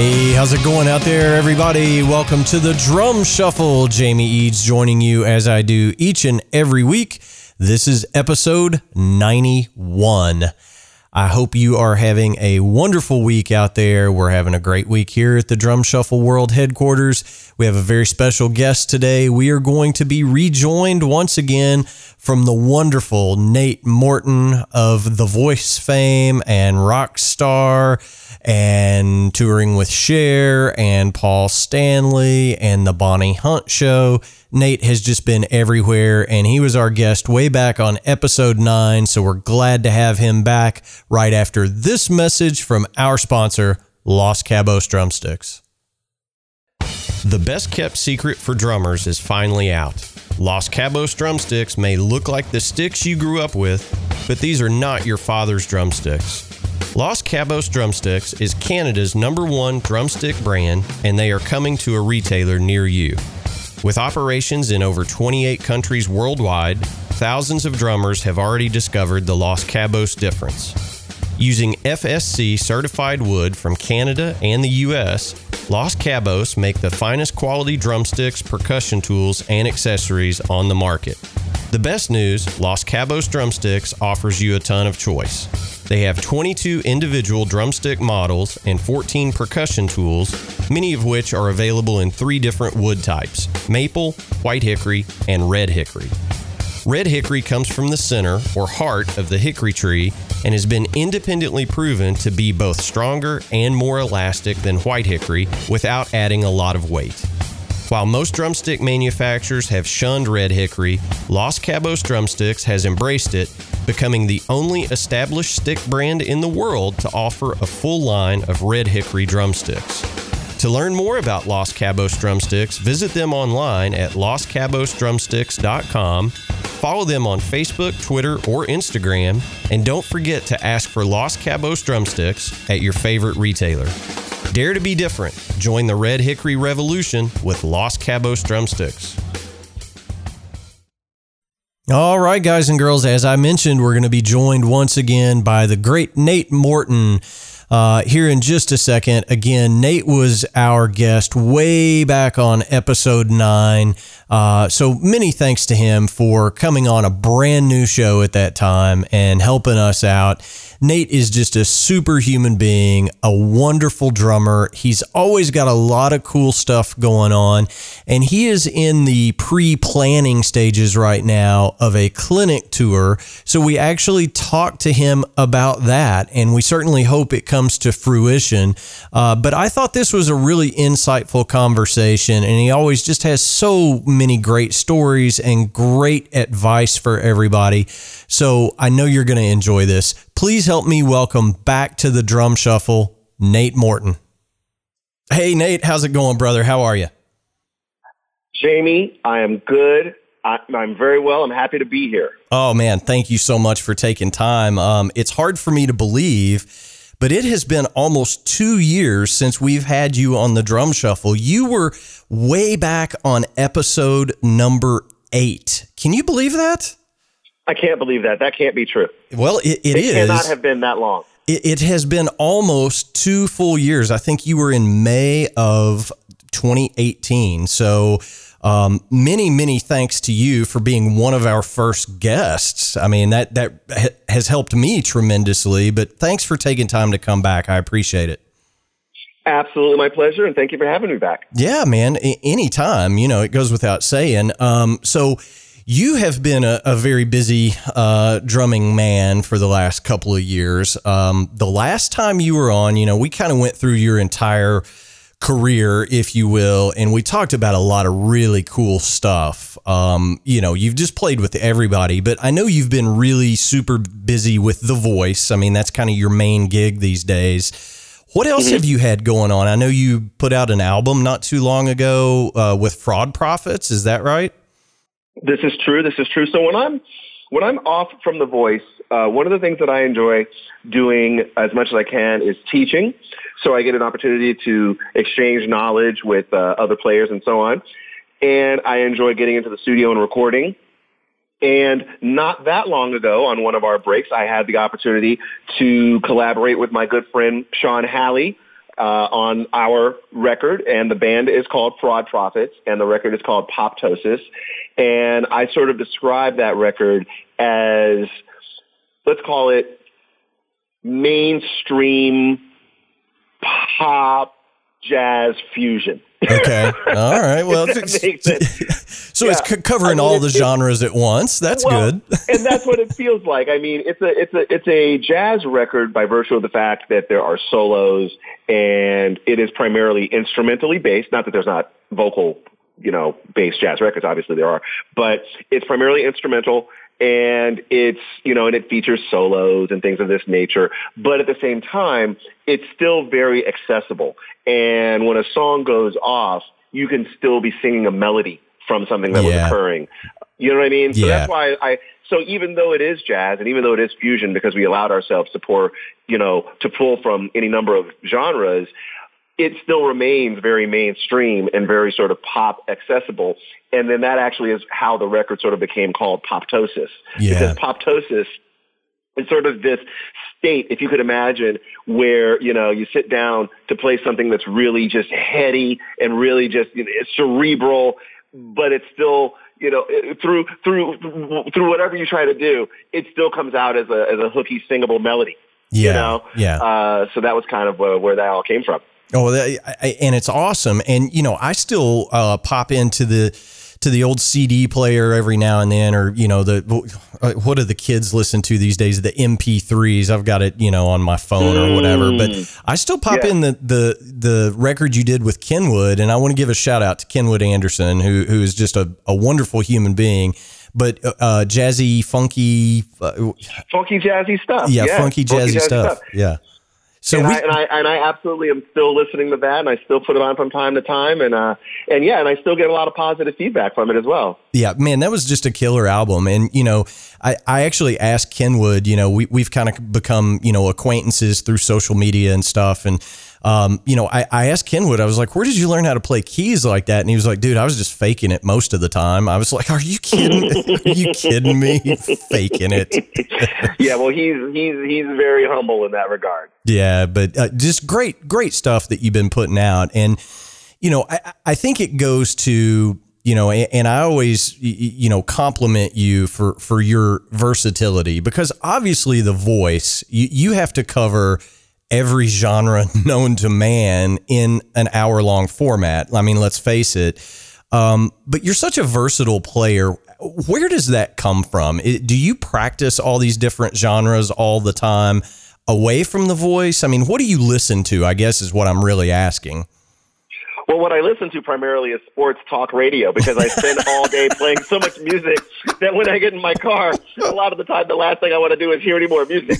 Hey, how's it going out there, everybody? Welcome to the Drum Shuffle. Jamie Eads joining you as I do each and every week. This is episode 91. I hope you are having a wonderful week out there. We're having a great week here at the Drum Shuffle World headquarters. We have a very special guest today. We are going to be rejoined once again from the wonderful Nate Morton of The Voice fame and Rockstar and touring with Cher and Paul Stanley and the Bonnie Hunt Show. Nate has just been everywhere, and he was our guest way back on episode nine. So we're glad to have him back right after this message from our sponsor, Los Cabos Drumsticks. The best kept secret for drummers is finally out. Los Cabos drumsticks may look like the sticks you grew up with, but these are not your father's drumsticks. Los Cabos Drumsticks is Canada's number one drumstick brand, and they are coming to a retailer near you. With operations in over 28 countries worldwide, thousands of drummers have already discovered the Los Cabos difference. Using FSC certified wood from Canada and the US, Los Cabos make the finest quality drumsticks, percussion tools, and accessories on the market. The best news Los Cabos Drumsticks offers you a ton of choice. They have 22 individual drumstick models and 14 percussion tools, many of which are available in three different wood types maple, white hickory, and red hickory. Red hickory comes from the center or heart of the hickory tree and has been independently proven to be both stronger and more elastic than white hickory without adding a lot of weight. While most drumstick manufacturers have shunned red hickory, Los Cabos Drumsticks has embraced it, becoming the only established stick brand in the world to offer a full line of red hickory drumsticks. To learn more about Los Cabos Drumsticks, visit them online at loscabosdrumsticks.com, follow them on Facebook, Twitter, or Instagram, and don't forget to ask for Los Cabos Drumsticks at your favorite retailer. Dare to be different. Join the Red Hickory Revolution with Los Cabos Drumsticks. All right, guys and girls, as I mentioned, we're going to be joined once again by the great Nate Morton. Uh, here in just a second. Again, Nate was our guest way back on episode nine. Uh, so many thanks to him for coming on a brand new show at that time and helping us out. Nate is just a superhuman being, a wonderful drummer. He's always got a lot of cool stuff going on, and he is in the pre planning stages right now of a clinic tour. So we actually talked to him about that, and we certainly hope it comes to fruition. Uh, but I thought this was a really insightful conversation, and he always just has so many great stories and great advice for everybody. So I know you're going to enjoy this. Please help me welcome back to the drum shuffle, Nate Morton. Hey, Nate, how's it going, brother? How are you? Jamie, I am good. I, am very well. I'm happy to be here. Oh, man. Thank you so much for taking time. Um, it's hard for me to believe, but it has been almost two years since we've had you on the drum shuffle. You were way back on episode number eight. Can you believe that? I can't believe that. That can't be true. Well, it, it, it is. cannot have been that long. It, it has been almost two full years. I think you were in May of 2018. So, um, many, many thanks to you for being one of our first guests. I mean, that, that has helped me tremendously, but thanks for taking time to come back. I appreciate it. Absolutely my pleasure. And thank you for having me back. Yeah, man. Anytime, you know, it goes without saying. Um, so, you have been a, a very busy uh, drumming man for the last couple of years. Um, the last time you were on, you know, we kind of went through your entire career, if you will, and we talked about a lot of really cool stuff. Um, you know, you've just played with everybody, but I know you've been really super busy with The Voice. I mean, that's kind of your main gig these days. What else mm-hmm. have you had going on? I know you put out an album not too long ago uh, with Fraud Profits. Is that right? This is true. This is true. So when I'm when I'm off from The Voice, uh, one of the things that I enjoy doing as much as I can is teaching. So I get an opportunity to exchange knowledge with uh, other players and so on. And I enjoy getting into the studio and recording. And not that long ago, on one of our breaks, I had the opportunity to collaborate with my good friend Sean Halley uh, on our record, and the band is called Fraud Profits, and the record is called Poptosis. And I sort of describe that record as, let's call it mainstream pop jazz fusion. Okay. All right. Well, so yeah. it's c- covering I mean, all the genres at once. That's well, good. and that's what it feels like. I mean, it's a it's a it's a jazz record by virtue of the fact that there are solos and it is primarily instrumentally based. Not that there's not vocal, you know, based jazz records. Obviously there are, but it's primarily instrumental and it's you know and it features solos and things of this nature but at the same time it's still very accessible and when a song goes off you can still be singing a melody from something that yeah. was occurring you know what i mean so yeah. that's why i so even though it is jazz and even though it is fusion because we allowed ourselves to pour you know to pull from any number of genres it still remains very mainstream and very sort of pop accessible. And then that actually is how the record sort of became called poptosis. Yeah. Because poptosis is sort of this state, if you could imagine, where, you know, you sit down to play something that's really just heady and really just you know, cerebral, but it's still, you know, through, through, through whatever you try to do, it still comes out as a, as a hooky singable melody. Yeah. You know? Yeah. Uh, so that was kind of uh, where that all came from. Oh, and it's awesome. And you know, I still uh, pop into the to the old CD player every now and then, or you know, the uh, what do the kids listen to these days? The MP3s. I've got it, you know, on my phone or whatever. But mm. I still pop yeah. in the the the record you did with Kenwood, and I want to give a shout out to Kenwood Anderson, who who is just a, a wonderful human being. But uh, uh jazzy, funky, uh, funky, jazzy stuff. Yeah, yeah. funky, jazzy, funky, jazzy stuff. stuff. Yeah. So and, we, I, and I and I absolutely am still listening to that, and I still put it on from time to time, and uh, and yeah, and I still get a lot of positive feedback from it as well. Yeah, man, that was just a killer album, and you know, I I actually asked Kenwood, you know, we we've kind of become you know acquaintances through social media and stuff, and um, you know, I, I asked Kenwood, I was like, where did you learn how to play keys like that? And he was like, dude, I was just faking it most of the time. I was like, are you kidding? are you kidding me? faking it. yeah. Well, he's, he's, he's very humble in that regard. Yeah. But uh, just great, great stuff that you've been putting out. And, you know, I, I think it goes to, you know, and I always, you know, compliment you for, for your versatility because obviously the voice, you, you have to cover every genre known to man in an hour long format. I mean, let's face it. Um, but you're such a versatile player. Where does that come from? Do you practice all these different genres all the time away from the voice? I mean, what do you listen to? I guess is what I'm really asking. Well, what I listen to primarily is sports talk radio because I spend all day playing so much music that when I get in my car, a lot of the time the last thing I want to do is hear any more music.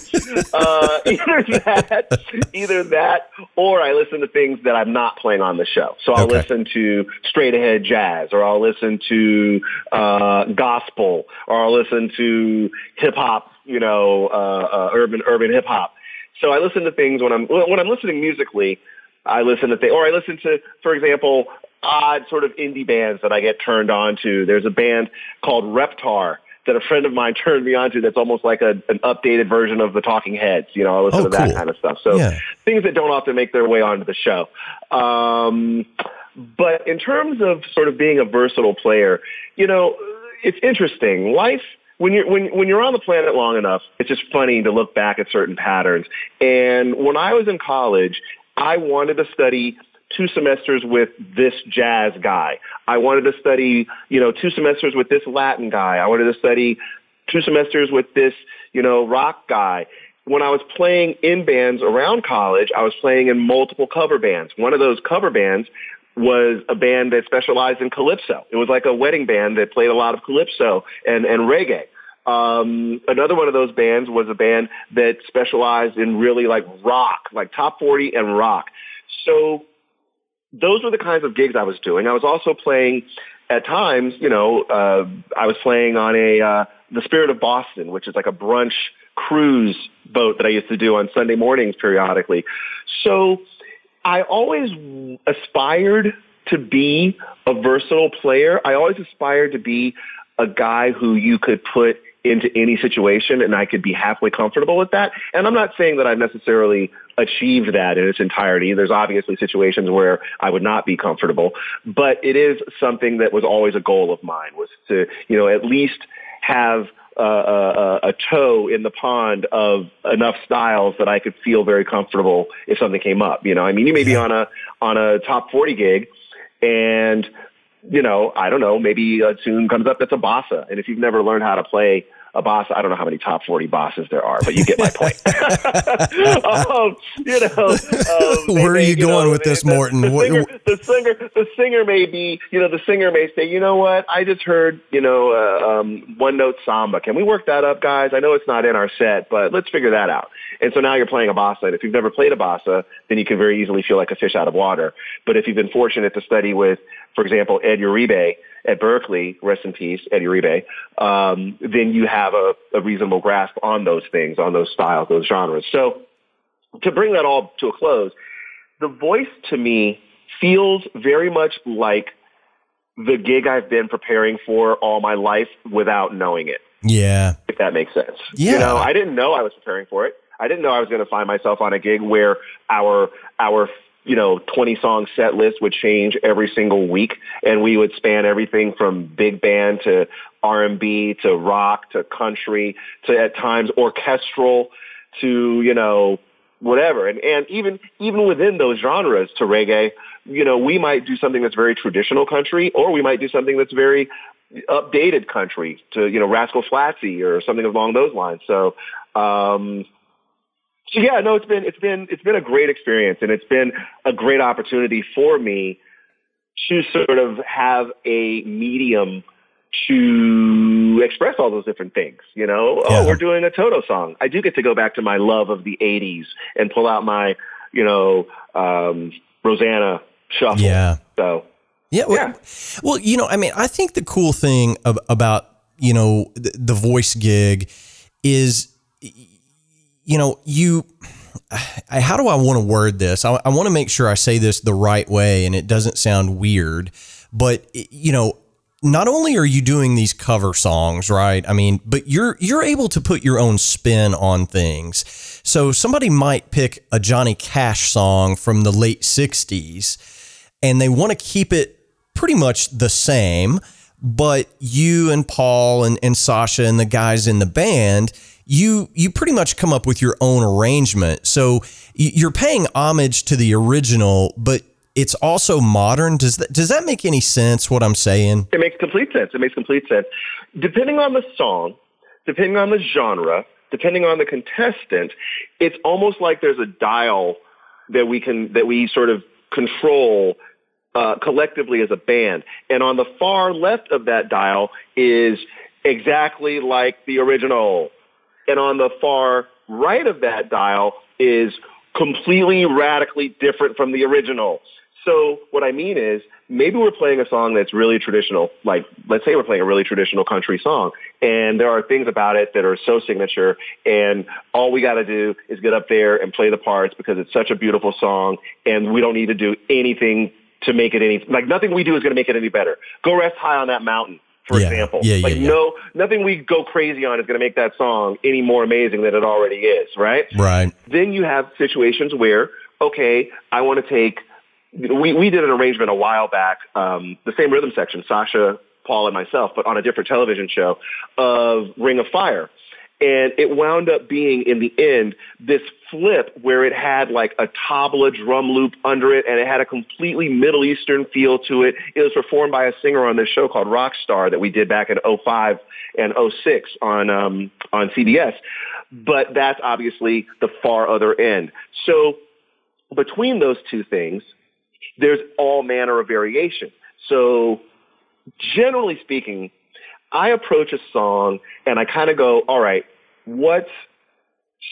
Uh, either that, either that, or I listen to things that I'm not playing on the show. So I'll okay. listen to straight ahead jazz, or I'll listen to uh, gospel, or I'll listen to hip hop. You know, uh, uh, urban urban hip hop. So I listen to things when I'm when I'm listening musically. I listen to things, or I listen to, for example, odd sort of indie bands that I get turned on to. There's a band called Reptar that a friend of mine turned me on to that's almost like a, an updated version of the Talking Heads. You know, I listen oh, to cool. that kind of stuff. So yeah. things that don't often make their way onto the show. Um, but in terms of sort of being a versatile player, you know, it's interesting. Life when you're when when you're on the planet long enough, it's just funny to look back at certain patterns. And when I was in college, I wanted to study two semesters with this jazz guy. I wanted to study, you know, two semesters with this Latin guy. I wanted to study two semesters with this, you know, rock guy. When I was playing in bands around college, I was playing in multiple cover bands. One of those cover bands was a band that specialized in calypso. It was like a wedding band that played a lot of calypso and, and reggae. Um, another one of those bands was a band that specialized in really like rock, like top 40 and rock. So those were the kinds of gigs I was doing. I was also playing at times, you know, uh, I was playing on a, uh, the Spirit of Boston, which is like a brunch cruise boat that I used to do on Sunday mornings periodically. So I always aspired to be a versatile player. I always aspired to be a guy who you could put into any situation and I could be halfway comfortable with that. And I'm not saying that I've necessarily achieved that in its entirety. There's obviously situations where I would not be comfortable, but it is something that was always a goal of mine was to, you know, at least have a, a, a toe in the pond of enough styles that I could feel very comfortable if something came up. You know, I mean, you may be on a on a top 40 gig and you know, I don't know, maybe uh, a tune comes up that's a bossa. And if you've never learned how to play a bossa, I don't know how many top 40 bosses there are, but you get my point. um, you know, um, where are you, you going know, with they, this, Morton? The, the, singer, the, singer, the singer may be, you know, the singer may say, you know what, I just heard, you know, uh, um, one note samba. Can we work that up, guys? I know it's not in our set, but let's figure that out. And so now you're playing a bossa. And if you've never played a bossa, then you can very easily feel like a fish out of water. But if you've been fortunate to study with, for example, Ed Uribe at Berkeley, rest in peace, Ed Uribe, um, then you have a, a reasonable grasp on those things, on those styles, those genres. So to bring that all to a close, the voice to me feels very much like the gig I've been preparing for all my life without knowing it. Yeah. If that makes sense. Yeah. You know, I didn't know I was preparing for it. I didn't know I was going to find myself on a gig where our our you know 20 song set list would change every single week and we would span everything from big band to R&B to rock to country to at times orchestral to you know whatever. And and even even within those genres to reggae you know we might do something that's very traditional country or we might do something that's very updated country to you know Rascal Flattsy or something along those lines. So um so yeah, no, it's been it's been it's been a great experience, and it's been a great opportunity for me to sort of have a medium to express all those different things. You know, oh, yeah. oh, we're doing a Toto song. I do get to go back to my love of the '80s and pull out my, you know, um, Rosanna shuffle. Yeah. So. Yeah well, yeah. well, you know, I mean, I think the cool thing about you know the, the voice gig is you know, you, how do I want to word this? I, I want to make sure I say this the right way and it doesn't sound weird, but you know, not only are you doing these cover songs, right? I mean, but you're you're able to put your own spin on things. So somebody might pick a Johnny Cash song from the late 60s and they want to keep it pretty much the same, but you and Paul and, and Sasha and the guys in the band you you pretty much come up with your own arrangement. So you're paying homage to the original, but it's also modern. Does that does that make any sense? What I'm saying? It makes complete sense. It makes complete sense. Depending on the song, depending on the genre, depending on the contestant, it's almost like there's a dial that we can that we sort of control uh, collectively as a band. And on the far left of that dial is exactly like the original and on the far right of that dial is completely radically different from the original. So what I mean is maybe we're playing a song that's really traditional, like let's say we're playing a really traditional country song and there are things about it that are so signature and all we got to do is get up there and play the parts because it's such a beautiful song and we don't need to do anything to make it any, like nothing we do is going to make it any better. Go rest high on that mountain for yeah. example. Yeah, yeah, like no, nothing we go crazy on is going to make that song any more amazing than it already is, right? Right. Then you have situations where, okay, I want to take. We we did an arrangement a while back, um, the same rhythm section, Sasha, Paul, and myself, but on a different television show of Ring of Fire. And it wound up being, in the end, this flip where it had like a tabla drum loop under it and it had a completely Middle Eastern feel to it. It was performed by a singer on this show called Rockstar that we did back in 05 and 06 on, um, on CBS. But that's obviously the far other end. So between those two things, there's all manner of variation. So generally speaking, I approach a song and I kind of go, all right, what's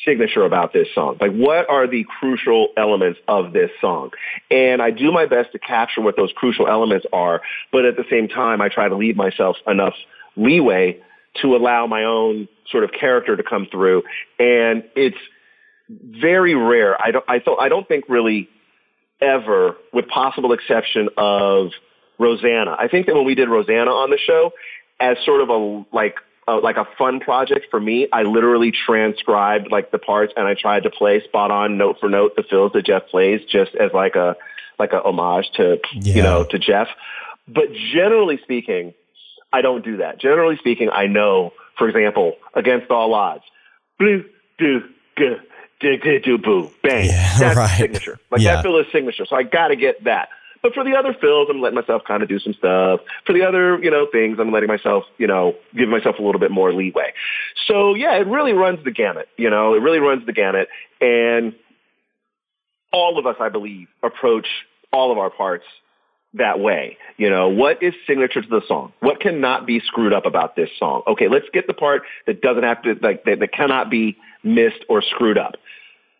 signature about this song? Like what are the crucial elements of this song? And I do my best to capture what those crucial elements are, but at the same time I try to leave myself enough leeway to allow my own sort of character to come through. And it's very rare. I don't I thought I don't think really ever, with possible exception of Rosanna. I think that when we did Rosanna on the show, as sort of a like a, like a fun project for me, I literally transcribed like the parts and I tried to play spot on note for note the fills that Jeff plays, just as like a like a homage to Yeah. you know to Jeff. But generally speaking, I don't do that. Generally speaking, I know, for example, against all odds, blue do good. Do, do, do, boo, bang. Yeah, That's right. signature. Like Yeah. that fill is signature. So I got to get that. But for the other fills, I'm letting myself kind of do some stuff. For the other, you know, things, I'm letting myself, you know, give myself a little bit more leeway. So yeah, it really runs the gamut. You know, it really runs the gamut. And all of us, I believe, approach all of our parts that way. You know, what is signature to the song? What cannot be screwed up about this song? Okay, let's get the part that doesn't have to, like, that, that cannot be missed or screwed up.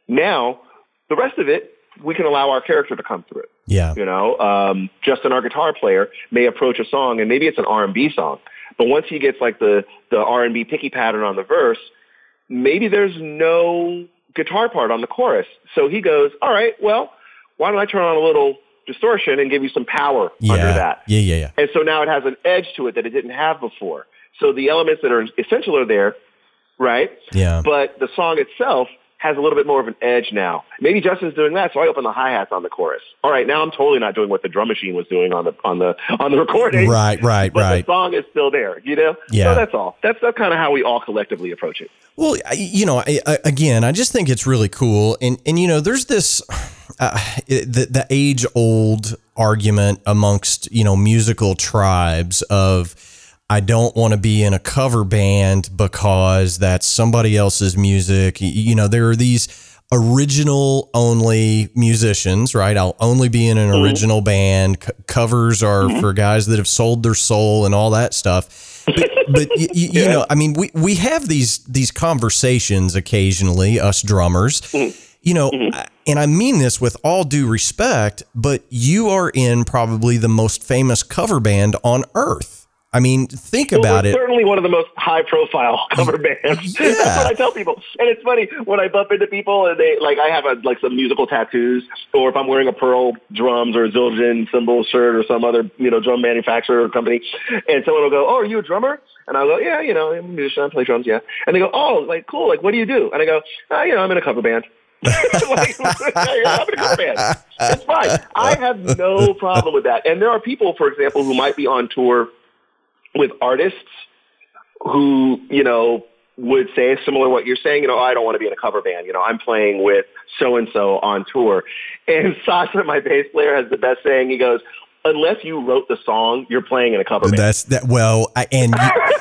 Now, the rest of it, we can allow our character to come through. Yeah. You know, um, Justin, our guitar player, may approach a song, and maybe it's an R&B song, but once he gets like the the R&B picky pattern on the verse, maybe there's no guitar part on the chorus. So he goes, "All right, well, why don't I turn on a little distortion and give you some power Yeah. under that?" Yeah. Yeah. Yeah. And so now it has an edge to it that it didn't have before. So the elements that are essential are there, right? Yeah. But the song itself has a little bit more of an edge now. Maybe Justin's doing that, so I open the hi hats on the chorus. All right, now I'm totally not doing what the drum machine was doing on the on the on the recording. Right. Right. But Right. the song is still there, you know. Yeah. So that's all. That's that's kind of how we all collectively approach it. Well, you know, I, I, again, I just think it's really cool, and and you know, there's this uh, the the age old argument amongst you know musical tribes of I don't want to be in a cover band because that's somebody else's music. You know, there are these original only musicians, right? I'll only be in an mm-hmm. original band. C- covers are mm-hmm. for guys that have sold their soul and all that stuff. But, but y- y- you know, I mean, we, we have these these conversations occasionally, us drummers. Mm-hmm. You know, I- and I mean this with all due respect, but you are in probably the most famous cover band on earth. I mean, think Well, about it. Certainly one of the most high profile cover bands. That's what I tell people. And it's funny when I bump into people and they like I have a, like some musical tattoos, or if I'm wearing a Pearl drums or a Zildjian cymbal shirt or some other you know drum manufacturer or company, and someone will go, "Oh, are you a drummer?" And I'll go, "Yeah, you know, I'm a musician. I play drums, yeah." And they go, "Oh, like cool. Like what do you do?" And I go, "Ah, you know, I'm in a cover band." like, I'm in a cover band. It's fine. I have no problem with that. And there are people, for example, who might be on tour with artists who, you know, would say similar to what you're saying, you know, oh, I don't want to be in a cover band. You know, I'm playing with so and so on tour. And Sasha, my bass player, has the best saying. He goes, unless you wrote the song, you're playing in a cover band. That's that. Well, I, and you,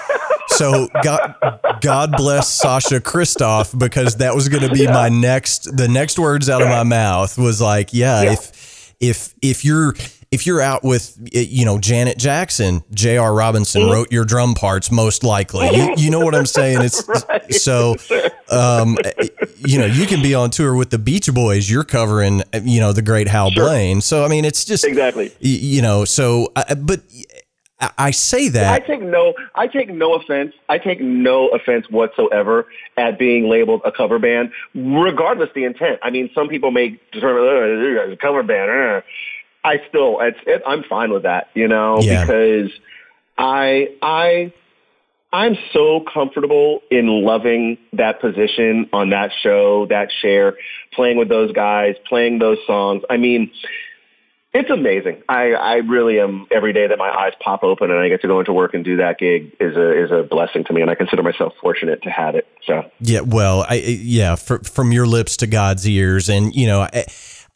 so God, God bless Sasha Krivtsov because that was going to be my next. The next words out of my mouth was like, yeah, Yeah. if if if you're if you're out with you know Janet Jackson, J.R. Robinson Mm-hmm. wrote your drum parts most likely. You, you know what I'm saying? It's Right. so um, you know you can be on tour with the Beach Boys. You're covering you know the great Hal Sure. Blaine. So I mean, it's just Exactly. you know so uh, but I- I say that I take no, I take no offense. I take no offense whatsoever at being labeled a cover band, regardless the intent. I mean, some people may determine "Oh, you guys are a cover band. uh." I still, it's, it, I'm fine with that, you know, Yeah. because I, I, I'm so comfortable in loving that position on that show, that share, playing with those guys, playing those songs. I mean, it's amazing. I, I really am every day that my eyes pop open and I get to go into work and do that gig is a is a blessing to me and I consider myself fortunate to have it. So Yeah, well, I yeah, fr- from your lips to God's ears, and you know, I,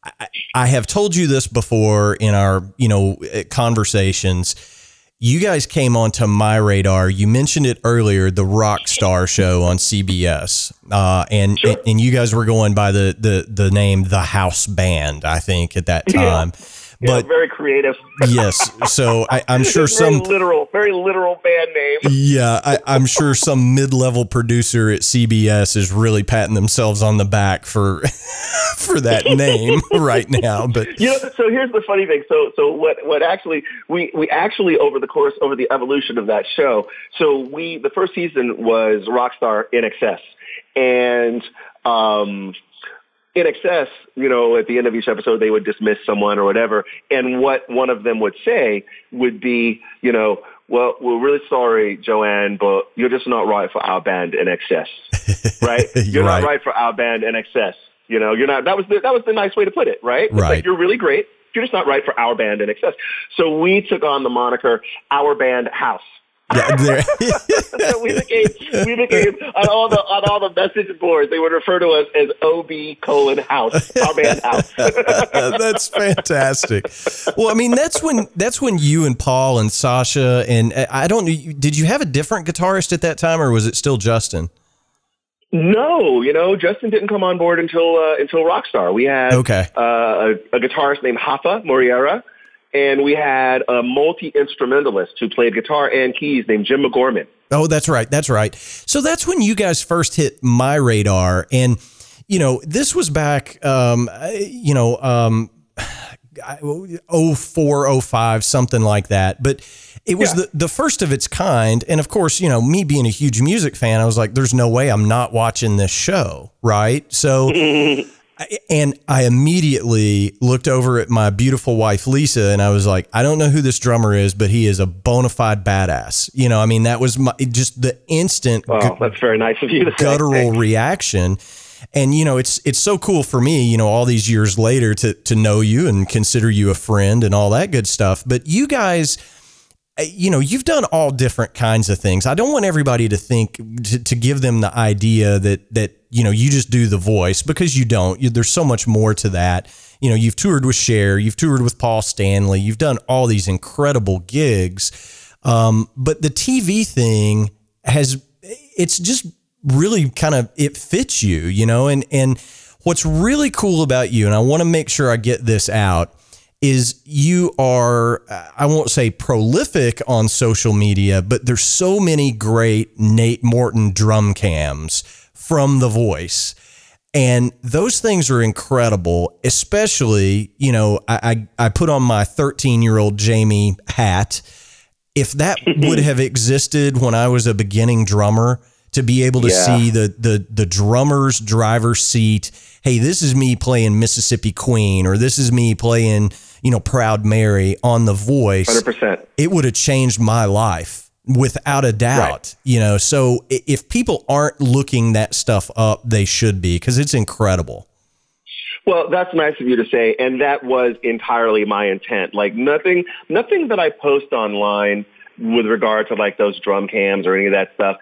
I, I have told you this before in our you know conversations. You guys came onto my radar. You mentioned it earlier, the Rock Star Show on CBS, uh, and, Sure. and you guys were going by the the the name the House Band, I think, at that time. Yeah, but very creative. yes, so I, I'm sure very some literal, very literal band name. yeah, I, I'm sure some mid-level producer at CBS is really patting themselves on the back for for that name right now. But You know, so here's the funny thing. So, so what, what actually, we, we actually over the course, over the evolution of that show, so we, the first season was Rockstar INXS. And, um, INXS, you know, at the end of each episode, they would dismiss someone or whatever. And what one of them would say would be, you know, well, we're really sorry, Joanne, but you're just not right for our band INXS, right? You're right. not right for our band INXS. You know, you're not. That was the, that was the nice way to put it, right? It's Right. Like, you're really great. You're just not right for our band INXS. So we took on the moniker Our Band House. Yeah, so we became we became on all the on all the message boards they would refer to us as OB colon house our band house. that's fantastic. Well, I mean, that's when that's when you and Paul and Sasha and uh, I don't. Did you have a different guitarist at that time, or was it still Justin? no, you know Justin didn't come on board until uh, until Rockstar. We had Okay. uh, a, a guitarist named Rafa Moreira, and we had a multi instrumentalist who played guitar and keys named Jim McGorman. Oh, that's right. That's right. So that's when you guys first hit my radar. And, you know, this was back, um, you know, um, 04, 05, something like that. But it was Yeah. the, the first of its kind. And of course, you know, me being a huge music fan, I was like, there's no way I'm not watching this show. Right. So, and I immediately looked over at my beautiful wife Lisa, and I was like, I don't know who this drummer is, but he is a bona fide badass. You know, I mean, that was my just the instant Well, gu- that's very nice of you to say. guttural reaction. And you know, it's it's so cool for me, you know, all these years later to to know you and consider you a friend and all that good stuff. But you guys, you know, you've done all different kinds of things. I don't want everybody to think to, to give them the idea that that you know you just do the voice because you don't. You, there's so much more to that. You know, you've toured with Cher, you've toured with Paul Stanley, you've done all these incredible gigs. Um, but the TV thing has it's just really kind of it fits you, you know, and and what's really cool about you, and I want to make sure I get this out is you are I won't say prolific on social media, but there's so many great Nate Morton drum cams from The Voice. And those things are incredible, especially, you know, I, I, I put on my 13 year old Jamie hat. If that would have existed when I was a beginning drummer, to be able to Yeah. see the, the, the drummer's driver's seat, hey, this is me playing Mississippi Queen, or this is me playing, you know, Proud Mary on The Voice Hundred percent. it would have changed my life without a doubt. Right. You know, so if people aren't looking that stuff up, they should be because it's incredible. Well, that's nice of you to say, and that was entirely my intent. Like nothing, nothing that I post online with regard to like those drum cams or any of that stuff.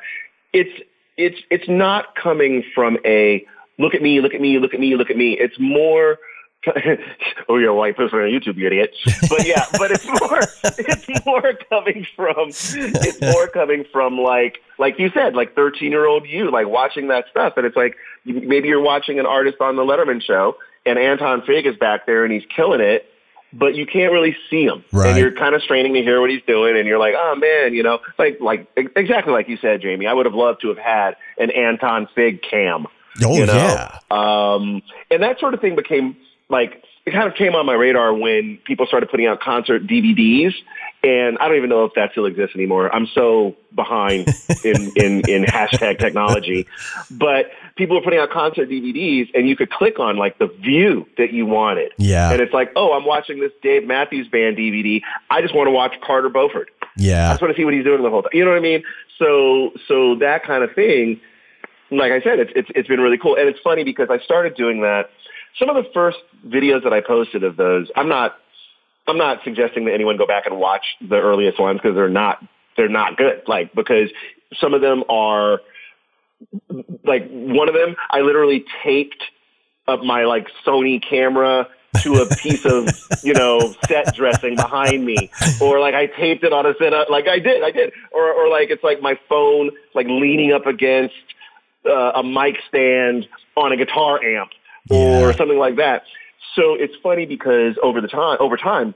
It's it's it's not coming from a look at me, look at me, look at me, look at me. It's more. oh, you're a white person on YouTube, you idiot. But yeah, but it's more, it's more coming from, it's more coming from like, like you said, like 13 year old you, like watching that stuff. And it's like, maybe you're watching an artist on the Letterman show and Anton Fig is back there and he's killing it, but you can't really see him. Right. And you're kind of straining to hear what he's doing and you're like, oh man, you know, like, like exactly like you said, Jamie, I would have loved to have had an Anton Fig cam. Oh, you know? yeah. Um, and that sort of thing became like it kind of came on my radar when people started putting out concert DVDs. And I don't even know if that still exists anymore. I'm so behind in, in, in hashtag technology. But people were putting out concert DVDs and you could click on like the view that you wanted. Yeah. And it's like, oh, I'm watching this Dave Matthews Band DVD. I just want to watch Carter Beauford. Yeah. I just want to see what he's doing the whole time. You know what I mean? So, so that kind of thing, like I said, it's, it's, it's been really cool. And it's funny because I started doing that. Some of the first videos that I posted of those, I'm not, I'm not suggesting that anyone go back and watch the earliest ones because they're not, they're not good. Like, because some of them are, like one of them, I literally taped up my like Sony camera to a piece of, you know, set dressing behind me. Or like I taped it on a set up, like I did, I did. Or, or like it's like my phone, like leaning up against uh, a mic stand on a guitar amp or Yeah. something like that. so it's funny because over the time, over time,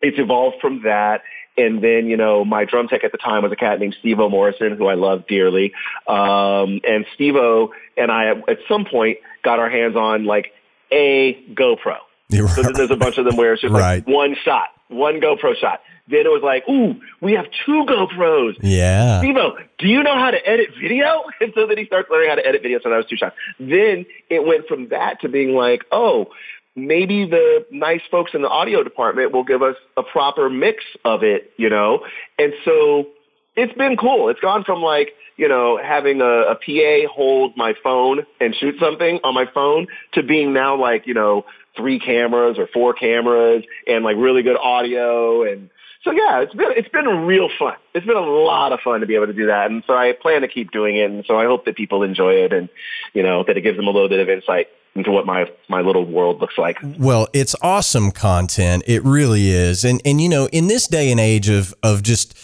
it's evolved from that. And then, you know, my drum tech at the time was a cat named Steve O. Morrison, who I love dearly. Um, and Steve O and I, at some point, got our hands on like a GoPro. You're So there's a bunch of them where it's just Right. like one shot, one GoPro shot. Then it was like, ooh, we have two GoPros. Yeah. Steve-O, do you know how to edit video? And so then he starts learning how to edit video. So that was two shots. Then it went from that to being like, oh, maybe the nice folks in the audio department will give us a proper mix of it, you know? And so it's been cool. It's gone from like, you know, having a, a PA hold my phone and shoot something on my phone to being now like, you know, three cameras or four cameras and like really good audio and so yeah, it's been it's been real fun. It's been a lot of fun to be able to do that, and so I plan to keep doing it. And so I hope that people enjoy it, and you know that it gives them a little bit of insight into what my my little world looks like. Well, it's awesome content. It really is. And and you know, in this day and age of of just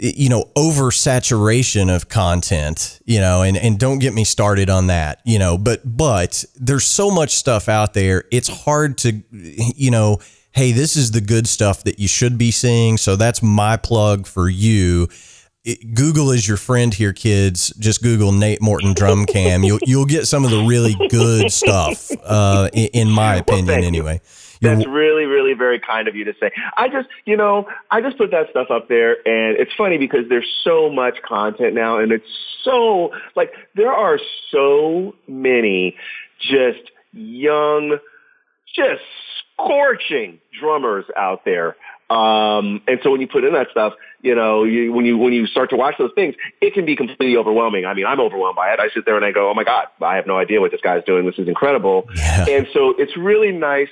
you know, oversaturation of content, you know, and and don't get me started on that, you know, but but there's so much stuff out there. It's hard to you know, hey, this is the good stuff that you should be seeing. So that's my plug for you. It, Google is your friend here, kids. Just Google Nate Morton drum cam. You'll you'll get some of the really good stuff. Uh, in, in my opinion, you. anyway. You're- That's really, really very kind of you to say. I just, you know, I just put that stuff up there and it's funny because there's so much content now and it's so, like, there are so many just young, just scorching drummers out there. Um, and so when you put in that stuff, you know, you, when you when you start to watch those things, it can be completely overwhelming. I mean, I'm overwhelmed by it. I sit there and I go, "Oh my god, I have no idea what this guy's doing. This is incredible." Yeah. And so it's really nice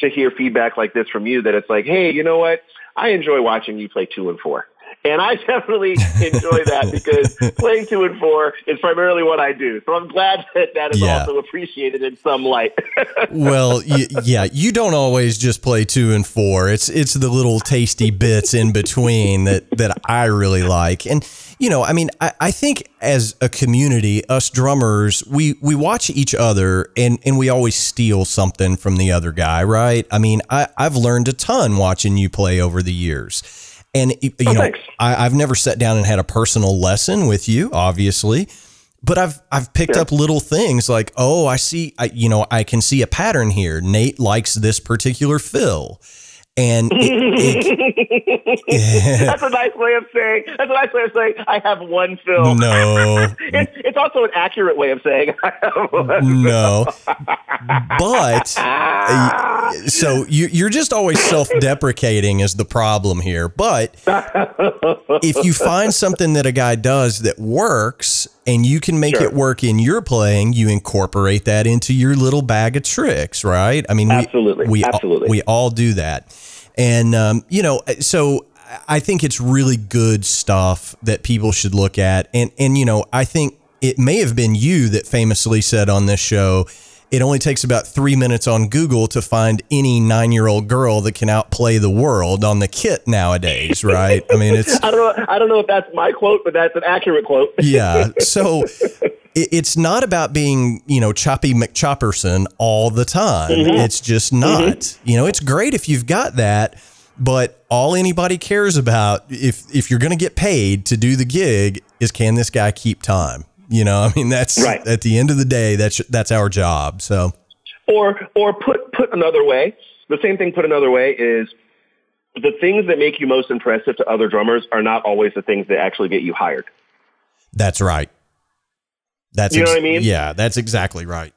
to hear feedback like this from you that it's like, hey, you know what? I enjoy watching you play two and four. And I definitely enjoy that because playing two and four is primarily what I do. So I'm glad that that is Yeah. also appreciated in some light. well, y- yeah, you don't always just play two and four. It's it's the little tasty bits in between that that I really like. And you know, I mean, I, I think as a community, us drummers, we we watch each other and and we always steal something from the other guy, right? I mean, I I've learned a ton watching you play over the years. And you oh, know, thanks. I, I've never sat down and had a personal lesson with you, obviously but I've I've picked up little things like oh I see I you know I can see a pattern here. Nate likes this particular fill, and it, it- that's a nice way of saying. That's a nice way of saying I have one film. no It's, it's also an accurate way of saying I have one. no, but uh, so you you're just always self deprecating is the problem here. But if you find something that a guy does that works and you can make Sure. it work in your playing, you incorporate that into your little bag of tricks, right? I mean, we, Absolutely. we, Absolutely. we all do that. And, um, you know, so I think it's really good stuff that people should look at. And, and, you know, I think it may have been you that famously said on this show, it only takes about three minutes on Google to find any nine year old girl that can outplay the world on the kit nowadays, right? I mean, it's, I don't know. I don't know if that's my quote, but that's an accurate quote. yeah. So it, it's not about being, you know, choppy McChopperson all the time. Mm-hmm. It's just mm-hmm. not. You know, it's great if you've got that, but all anybody cares about if if you're going to get paid to do the gig is can this guy keep time? You know, I mean that's Right. at the end of the day that's that's our job. So Or or put put another way, the same thing put another way is the things that make you most impressive to other drummers are not always the things that actually get you hired. that's right. That's You know what I mean? Yeah, that's exactly right.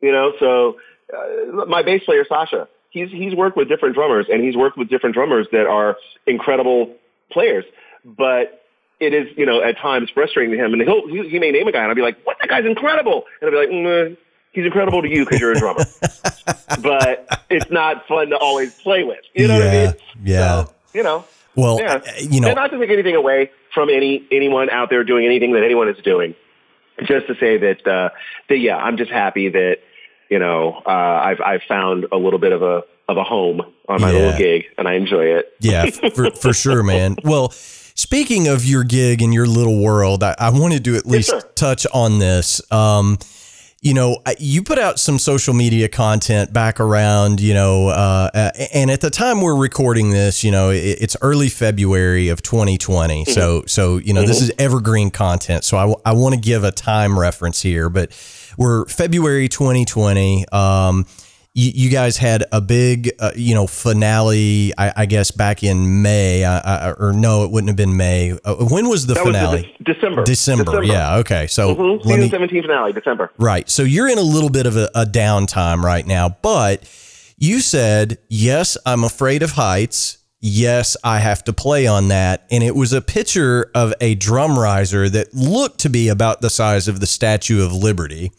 You know, so uh, my bass player Sasha, he's he's worked with different drummers and he's worked with different drummers that are incredible players, but it is you know at times frustrating to him. And he'll he, he may name a guy and I'll be like, "What? That guy's incredible!" And I'll be like, mm, "He's incredible to you because you're a drummer, but it's not fun to always play with." You know what I Yeah, mean? yeah. So, you know. Well, Yeah. uh, you know, and not to take anything away from any anyone out there doing anything that anyone is doing. Just to say that uh, that yeah, I'm just happy that you know uh, I've I've found a little bit of a of a home on my Yeah. little gig, and I enjoy it. Yeah, for, for sure, man. Well, speaking of your gig and your little world, I, I wanted to at least sir. touch on this. Um, you know, you put out some social media content back around, you know, uh, and at the time we're recording this, you know, it's early February of 2020. Mm-hmm. So, so you know, mm-hmm. this is evergreen content. So I, w- I want to give a time reference here, but we're February 2020. Um, you, you guys had a big, uh, you know, finale. I, I, guess back in May, uh, or no, it wouldn't have been May. Uh, when was the that finale? Was de- December. December. December. Yeah. Okay. So mm-hmm. season me, seventeen finale, December. Right. So you're in a little bit of a, a downtime right now, but you said yes. I'm afraid of heights. Yes, I have to play on that. And it was a picture of a drum riser that looked to be about the size of the Statue of Liberty.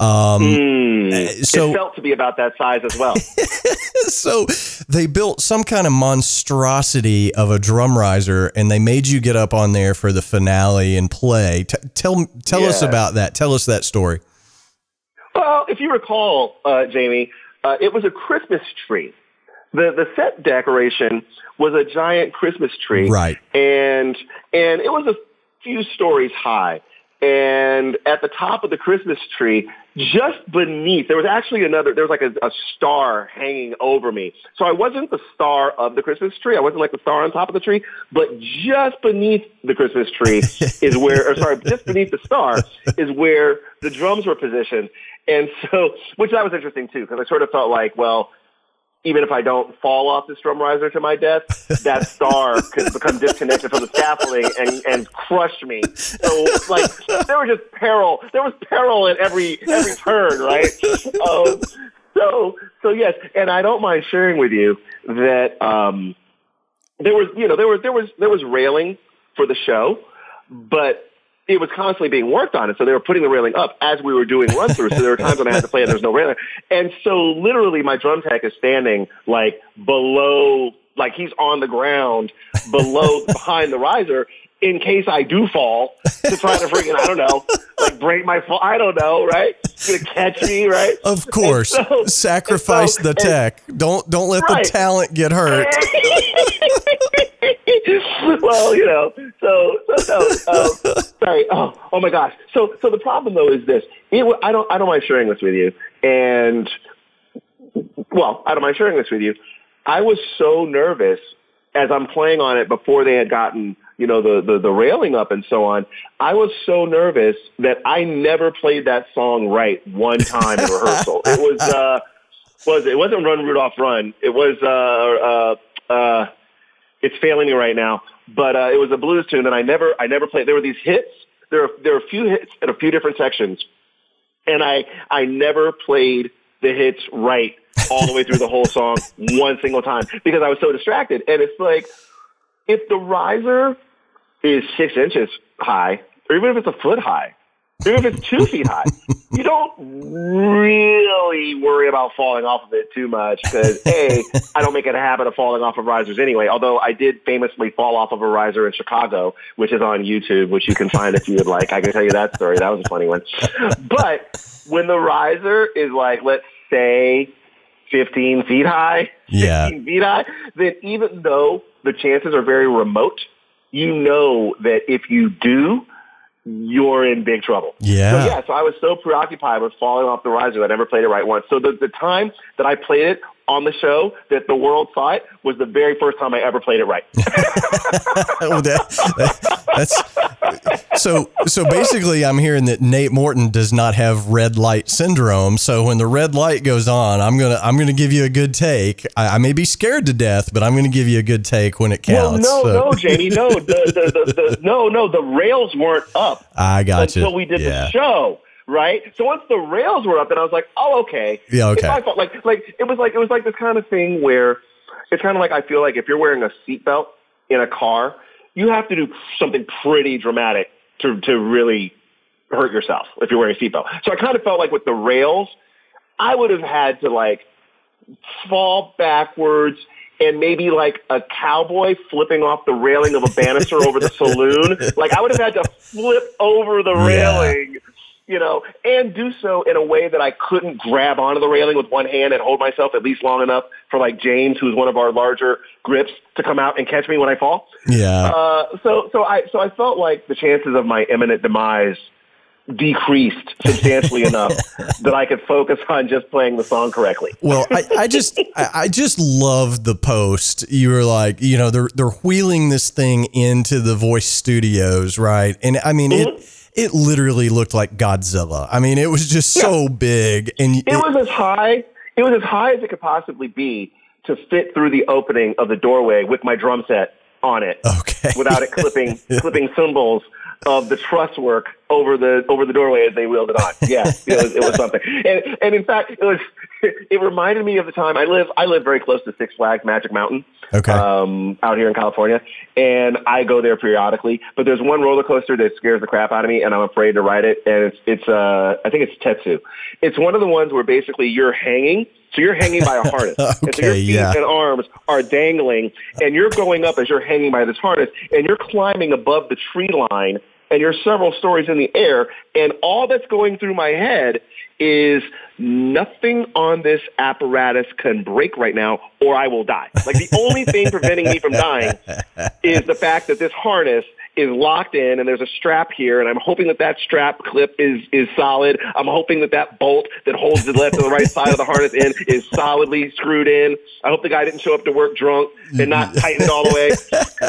Um, mm, so, it felt to be about that size as well. so they built some kind of monstrosity of a drum riser, and they made you get up on there for the finale and play. T- tell tell yeah. us about that. Tell us that story. Well, if you recall, uh, Jamie, uh, it was a Christmas tree. The the set decoration was a giant Christmas tree, right? And and it was a few stories high. And at the top of the Christmas tree, just beneath, there was actually another, there was like a, a, star hanging over me. So I wasn't the star of the Christmas tree. I wasn't like the star on top of the tree, but just beneath the Christmas tree is where, or sorry, just beneath the star is where the drums were positioned. And so, which that was interesting too, because I sort of felt like, well, even if I don't fall off this drum riser to my death, that star could become disconnected from the scaffolding and, and crush me. So like there was just peril. There was peril at every every turn, right? Um, so so yes, and I don't mind sharing with you that um, there was you know there was there was there was railing for the show, but it was constantly being worked on. And so they were putting the railing up as we were doing run through. So there were times when I had to play and there was no railing. And so literally my drum tech is standing like below, like he's on the ground below, behind the riser in case I do fall to try to freaking, I don't know, like break my fall. I don't know, right? Gonna catch me, right? Of course. So, Sacrifice so, the tech. don't don't let right. the talent get hurt. well, you know, so so, so um, sorry. Oh, oh my gosh. So so the problem though is this. It, I don't I don't mind sharing this with you, and well, I don't mind sharing this with you. I was so nervous as I'm playing on it before they had gotten you know the, the the railing up and so on. I was so nervous that I never played that song right one time in rehearsal. It was uh was it wasn't Run Rudolph Run. It was uh uh uh it's failing me right now. But uh, it was a blues tune, and I never, I never played. There were these hits. There, are, there are a few hits in a few different sections, and I, I never played the hits right all the way through the whole song one single time because I was so distracted. And it's like, if the riser is six inches high, or even if it's a foot high, even if it's two feet high, you don't really worry about falling off of it too much because a, I don't make it a habit of falling off of risers anyway. Although I did famously fall off of a riser in Chicago, which is on YouTube, which you can find if you would like. I can tell you that story. That was a funny one. But when the riser is like, let's say, 15 feet high, 15 yeah. feet high, then even though the chances are very remote, you know that if you do, you're in big trouble. Yeah. So yeah, so I was so preoccupied with falling off the riser, that I never played it right once. So the, the time that I played it on the show that the world saw it was the very first time I ever played it right. well, oh, that, that, that's so. So basically, I'm hearing that Nate Morton does not have red light syndrome. So when the red light goes on, I'm gonna I'm gonna give you a good take. I, I may be scared to death, but I'm gonna give you a good take when it counts. Well, no, so. no, Jamie, no, the, the, the, the, no, no, the rails weren't up. I got until you. Until we did yeah. the show right? So once the rails were up, then I was like, oh, okay. Yeah, okay. It's my Like, like it was like it was like this kind of thing where it's kind of like I feel like if you're wearing a seatbelt in a car, you have to do something pretty dramatic to to really hurt yourself if you're wearing a seatbelt. So I kind of felt like with the rails, I would have had to like fall backwards and maybe like a cowboy flipping off the railing of a banister over the saloon. Like I would have had to flip over the railing you know, and do so in a way that I couldn't grab onto the railing with one hand and hold myself at least long enough for like James, who's one of our larger grips, to come out and catch me when I fall. Yeah. Uh, so so I so I felt like the chances of my imminent demise decreased substantially enough that I could focus on just playing the song correctly. Well, I, I just I I just love the post. You were like, you know, they're they're wheeling this thing into the voice studios, right? And I mean Mm-hmm. it it literally looked like Godzilla. I mean, it was just so big and It was as high. It was as high as it could possibly be to fit through the opening of the doorway with my drum set on it, okay. without it clipping clipping cymbals of the truss work over the over the doorway as they wheeled it on. Yeah, it was, it was something. And and in fact, it was it reminded me of the time I live I live very close to Six Flags Magic Mountain. Okay. Um, out here in California, and I go there periodically. But there's one roller coaster that scares the crap out of me, and I'm afraid to ride it. And it's it's uh I think it's Tatsu. It's one of the ones where basically you're hanging. So you're hanging by a harness. and so your feet yeah. and arms are dangling, and you're going up as you're hanging by this harness, and you're climbing above the tree line, and you're several stories in the air, and all that's going through my head is nothing on this apparatus can break right now, or I will die. Like the only thing preventing me from dying is the fact that this harness is locked in and there's a strap here and I'm hoping that that strap clip is, is solid. I'm hoping that that bolt that holds the left and the right side of the harness in is solidly screwed in. I hope the guy didn't show up to work drunk and not tighten it all the way.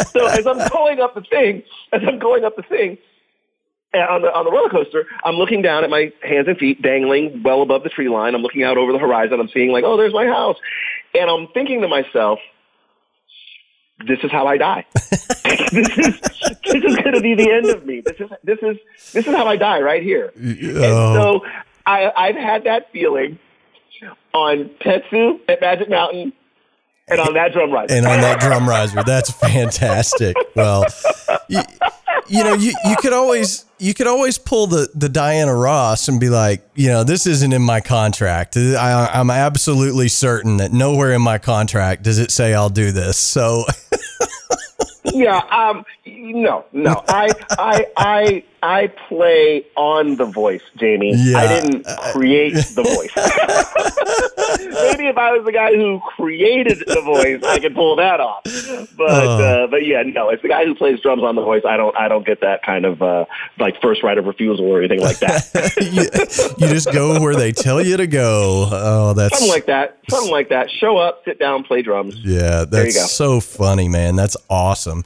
So as I'm going up the thing, as I'm going up the thing, on the on the roller coaster, I'm looking down at my hands and feet dangling well above the tree line. I'm looking out over the horizon. I'm seeing like, oh, there's my house, and I'm thinking to myself, this is how I die. this is this is going to be the end of me. This is this is this is how I die right here. And Oh. so I I've had that feeling on Tatsu at Magic Mountain and on that drum ride. and on that drum riser. That's fantastic. Well, you, you know, you, you could always you could always pull the the Diana Ross and be like, you know, this isn't in my contract. I, I'm absolutely certain that nowhere in my contract does it say I'll do this. So, yeah, um, no, no. I, I, I, I play on the voice, Jamie. Yeah. I didn't create the voice. Maybe if I was the guy who created the voice, I could pull that off. But, uh, but yeah, no. It's the guy who plays drums on the voice. I don't, I don't get that kind of uh, like first right of refusal or anything like that. you, you just go where they tell you to go. Oh, that's Something like that. Something like that. Show up, sit down, play drums. Yeah, that's so funny, man. That's awesome.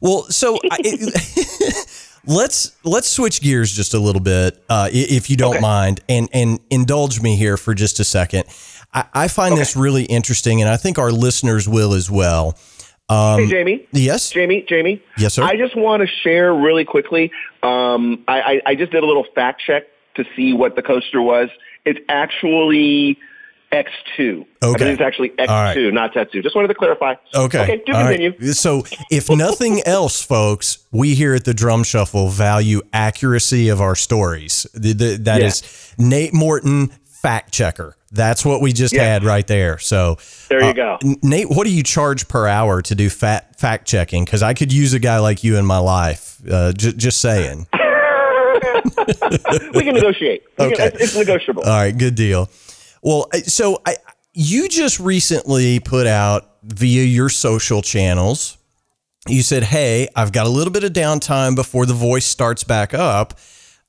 Well, so I, let's let's switch gears just a little bit, uh, if you don't Okay. mind, and and indulge me here for just a second. I, I find this really interesting, and I think our listeners will as well. hey, Jamie. Yes, Jamie, Jamie. Yes, sir. I just want to share really quickly. Um, I, I, I just did a little fact check to see what the coaster was. It's actually X2. I Okay. believe it's actually X2, right. not Tatsu. Just wanted to clarify. Okay. Okay, do All right. continue. So, if nothing else, folks, we here at the Drum Shuffle value accuracy of our stories. The, the, that Yeah. is Nate Morton, fact checker. That's what we just Yeah. had right there. So, There you uh, go. Nate, what do you charge per hour to do fat, fact checking? Because I could use a guy like you in my life. Uh, j- just saying. we can negotiate. We can- Okay. it's, it's negotiable. All right, good deal. Well, so I, you just recently put out via your social channels. You said, "Hey, I've got a little bit of downtime before the voice starts back up.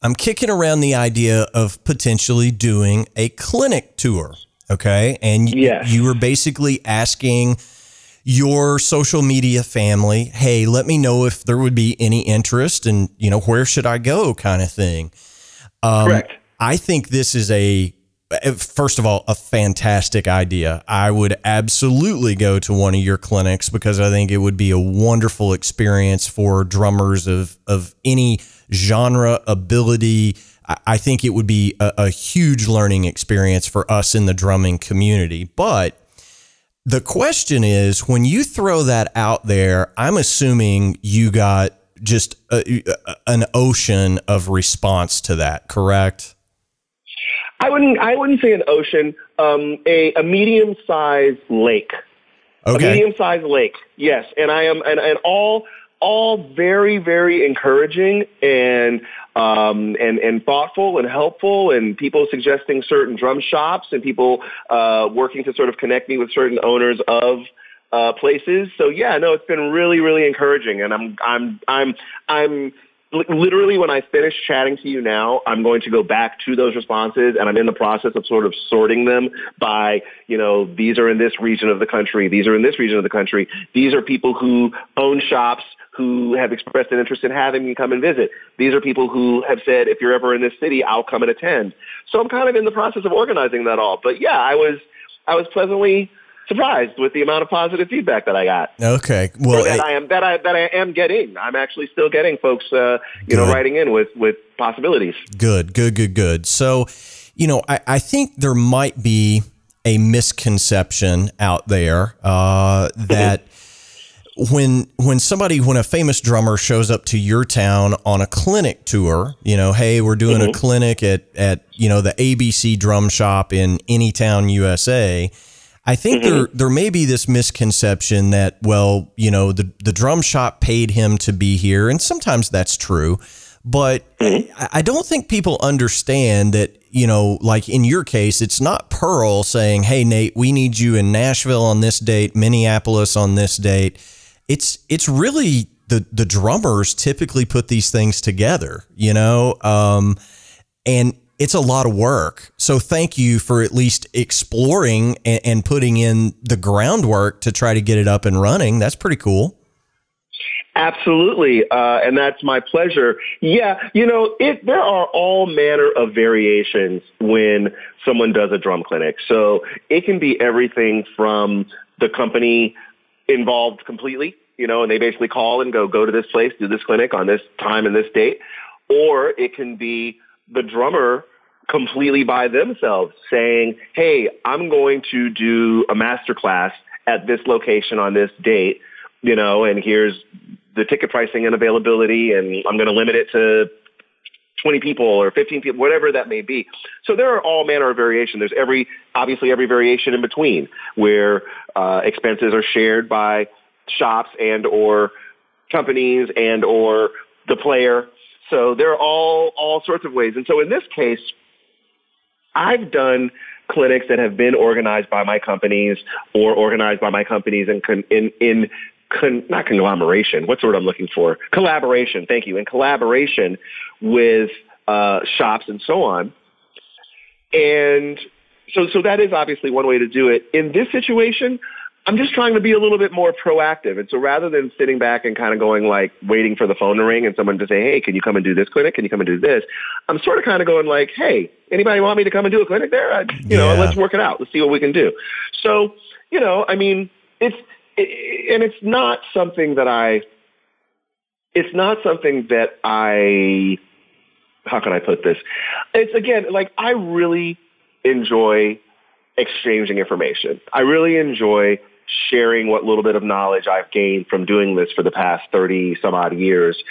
I'm kicking around the idea of potentially doing a clinic tour." Okay, and Yes. you were basically asking your social media family, "Hey, let me know if there would be any interest, and you know, where should I go?" kind of thing. Um, Correct. I think this is a Uh, first of all a fantastic idea. I would absolutely go to one of your clinics because I think it would be a wonderful experience for drummers of of any genre ability. I- think it would be a, a huge learning experience for us in the drumming community. But the question is when you throw that out there, I'm assuming you got just a- an ocean of response to that, correct? I wouldn't. I wouldn't say an ocean. Um, a, a medium-sized lake. A Okay. medium-sized lake. Yes, and I am, and, and all, all very, very encouraging and um, and and thoughtful and helpful, and people suggesting certain drum shops and people uh, working to sort of connect me with certain owners of uh, places. So yeah, no, it's been really, really encouraging, and I'm, I'm, I'm, I'm literally when I finish chatting to you now, I'm going to go back to those responses and I'm in the process of sort of sorting them by, you know, these are in this region of the country. These are in this region of the country. These are people who own shops who have expressed an interest in having me come and visit. These are people who have said, if you're ever in this city, I'll come and attend. So I'm kind of in the process of organizing that all. But yeah, I was, I was pleasantly surprised with the amount of positive feedback that I got. Okay, well, that I, I am that I that I am getting. I'm actually still getting folks, uh, you good. know, writing in with with possibilities. Good, good, good, good. So, you know, I, I think there might be a misconception out there uh, that. when when somebody when a famous drummer shows up to your town on a clinic tour, you know, hey, we're doing mm-hmm. a clinic at at you know the ABC Drum Shop in Anytown, USA I think mm-hmm. there there may be this misconception that well, you know, the the drum shop paid him to be here, and sometimes that's true, but mm-hmm. I don't think people understand that. You know, like in your case, it's not Pearl saying, "Hey, Nate, we need you in Nashville on this date, Minneapolis on this date." It's it's really the the drummers typically put these things together. You know, um, and it's a lot of work. So thank you for at least exploring and, and, putting in the groundwork to try to get it up and running. That's pretty cool. Absolutely, uh, and that's my pleasure. Yeah, you know, it, there are all manner of variations when someone does a drum clinic. So it can be everything from the company involved completely, you know, and they basically call and go, go to this place, do this clinic on this time and this date, or it can be the drummer completely by themselves saying, hey, I'm going to do a master class at this location on this date, you know, and here's the ticket pricing and availability, and I'm going to limit it to 20 people or 15 people, whatever that may be. So there are all manner of variation. There's every, obviously every variation in between where uh, expenses are shared by shops and or companies and or the player. So there are all, all sorts of ways. And so in this case, I've done clinics that have been organized by my companies or organized by my companies in, in, in con, not conglomeration. What's the word I'm looking for? Collaboration. Thank you. In collaboration with uh, shops and so on. And so, so that is obviously one way to do it. In this situation, I'm just trying to be a little bit more proactive. And so rather than sitting back and kind of going like waiting for the phone to ring and someone to say, hey, can you come and do this clinic? Can you come and do this? I'm sort of kind of going like, hey, anybody want me to come and do a clinic there? I, you yeah. know, let's work it out. Let's see what we can do. So, you know, I mean, it's, it, and it's not something that I, it's not something that I, how can I put this? It's again, like I really enjoy exchanging information. I really enjoy sharing what little bit of knowledge I've gained from doing this for the past 30 some odd years.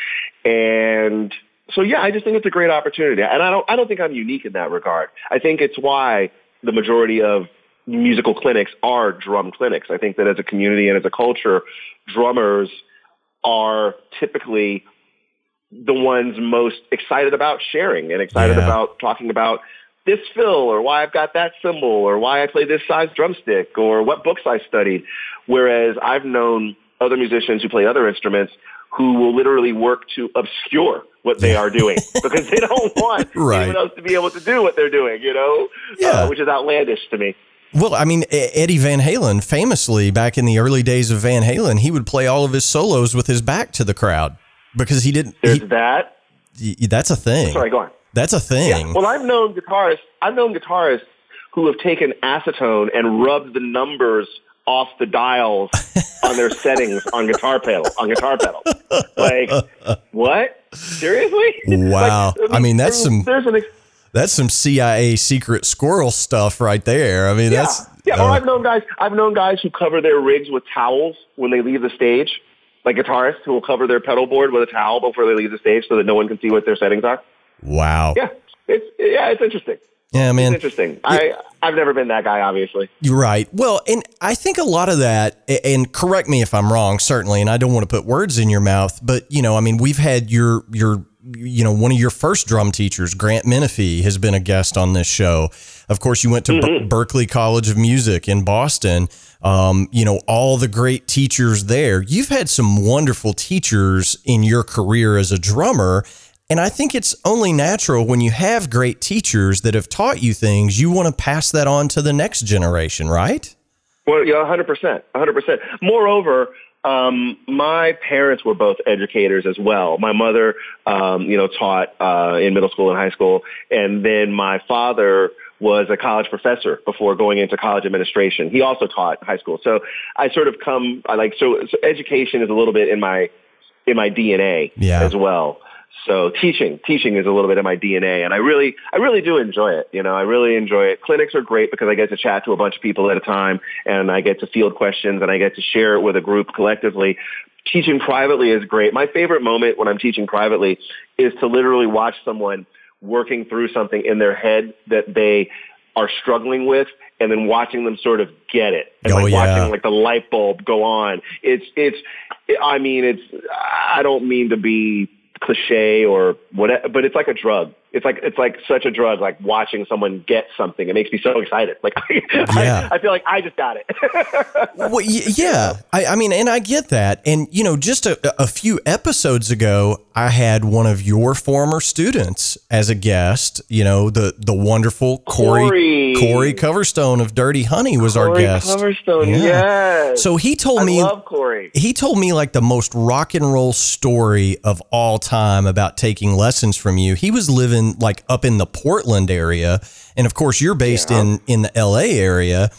And so yeah, I just think it's a great opportunity. And I don't I don't think I'm unique in that regard. I think it's why the majority of musical clinics are drum clinics. I think that as a community and as a culture, drummers are typically the ones most excited about sharing and excited yeah. about talking about this fill or why I've got that cymbal or why I play this size drumstick or what books I studied. Whereas I've known other musicians who play other instruments who will literally work to obscure what they are doing because they don't want right. anyone else to be able to do what they're doing, you know, yeah. Uh, which is outlandish to me. Well, I mean, Eddie Van Halen, famously back in the early days of Van Halen, he would play all of his solos with his back to the crowd because he didn't. There's he, that. That's a thing. Sorry, go on. That's a thing. Yeah. Well, I've known guitarists. I've known guitarists who have taken acetone and rubbed the numbers off the dials on their settings on guitar pedal on guitar pedal. Like what? Seriously? Wow. Like, I, mean, I mean, that's some. There's. Ex- that's some CIA secret squirrel stuff right there. I mean, yeah. that's yeah. Uh, or I've known guys. I've known guys who cover their rigs with towels when they leave the stage. Like guitarists who will cover their pedal board with a towel before they leave the stage so that no one can see what their settings are. Wow. Yeah, it's yeah, it's interesting. Yeah, man. It's interesting. I I've never been that guy, obviously. You're right. Well, and I think a lot of that, and correct me if I'm wrong, certainly, and I don't want to put words in your mouth, but you know, I mean, we've had your your you know, one of your first drum teachers, Grant Menefee, has been a guest on this show. Of course, you went to mm-hmm. Ber- Berklee College of Music in Boston. Um, you know, all the great teachers there. You've had some wonderful teachers in your career as a drummer. And I think it's only natural when you have great teachers that have taught you things, you want to pass that on to the next generation, right? Well, yeah, 100%. 100%. Moreover, um, my parents were both educators as well. My mother, um, you know, taught uh, in middle school and high school, and then my father was a college professor before going into college administration. He also taught high school, so I sort of come. I like so, so education is a little bit in my in my DNA yeah. as well. So teaching, teaching is a little bit of my DNA and I really, I really do enjoy it. You know, I really enjoy it. Clinics are great because I get to chat to a bunch of people at a time and I get to field questions and I get to share it with a group collectively. Teaching privately is great. My favorite moment when I'm teaching privately is to literally watch someone working through something in their head that they are struggling with and then watching them sort of get it and oh, like yeah. watching like the light bulb go on. It's, it's, I mean, it's, I don't mean to be cliche or whatever, but it's like a drug. It's like it's like such a drug. Like watching someone get something, it makes me so excited. Like yeah. I, I feel like I just got it. well, yeah, I, I, mean, and I get that. And you know, just a, a few episodes ago, I had one of your former students as a guest. You know, the the wonderful Corey Corey, Corey Coverstone of Dirty Honey was Corey our guest. Coverstone, yeah. yes. So he told I me, love Corey. He told me like the most rock and roll story of all time about taking lessons from you. He was living like up in the Portland area, and of course you're based yeah. in in the L.A. area.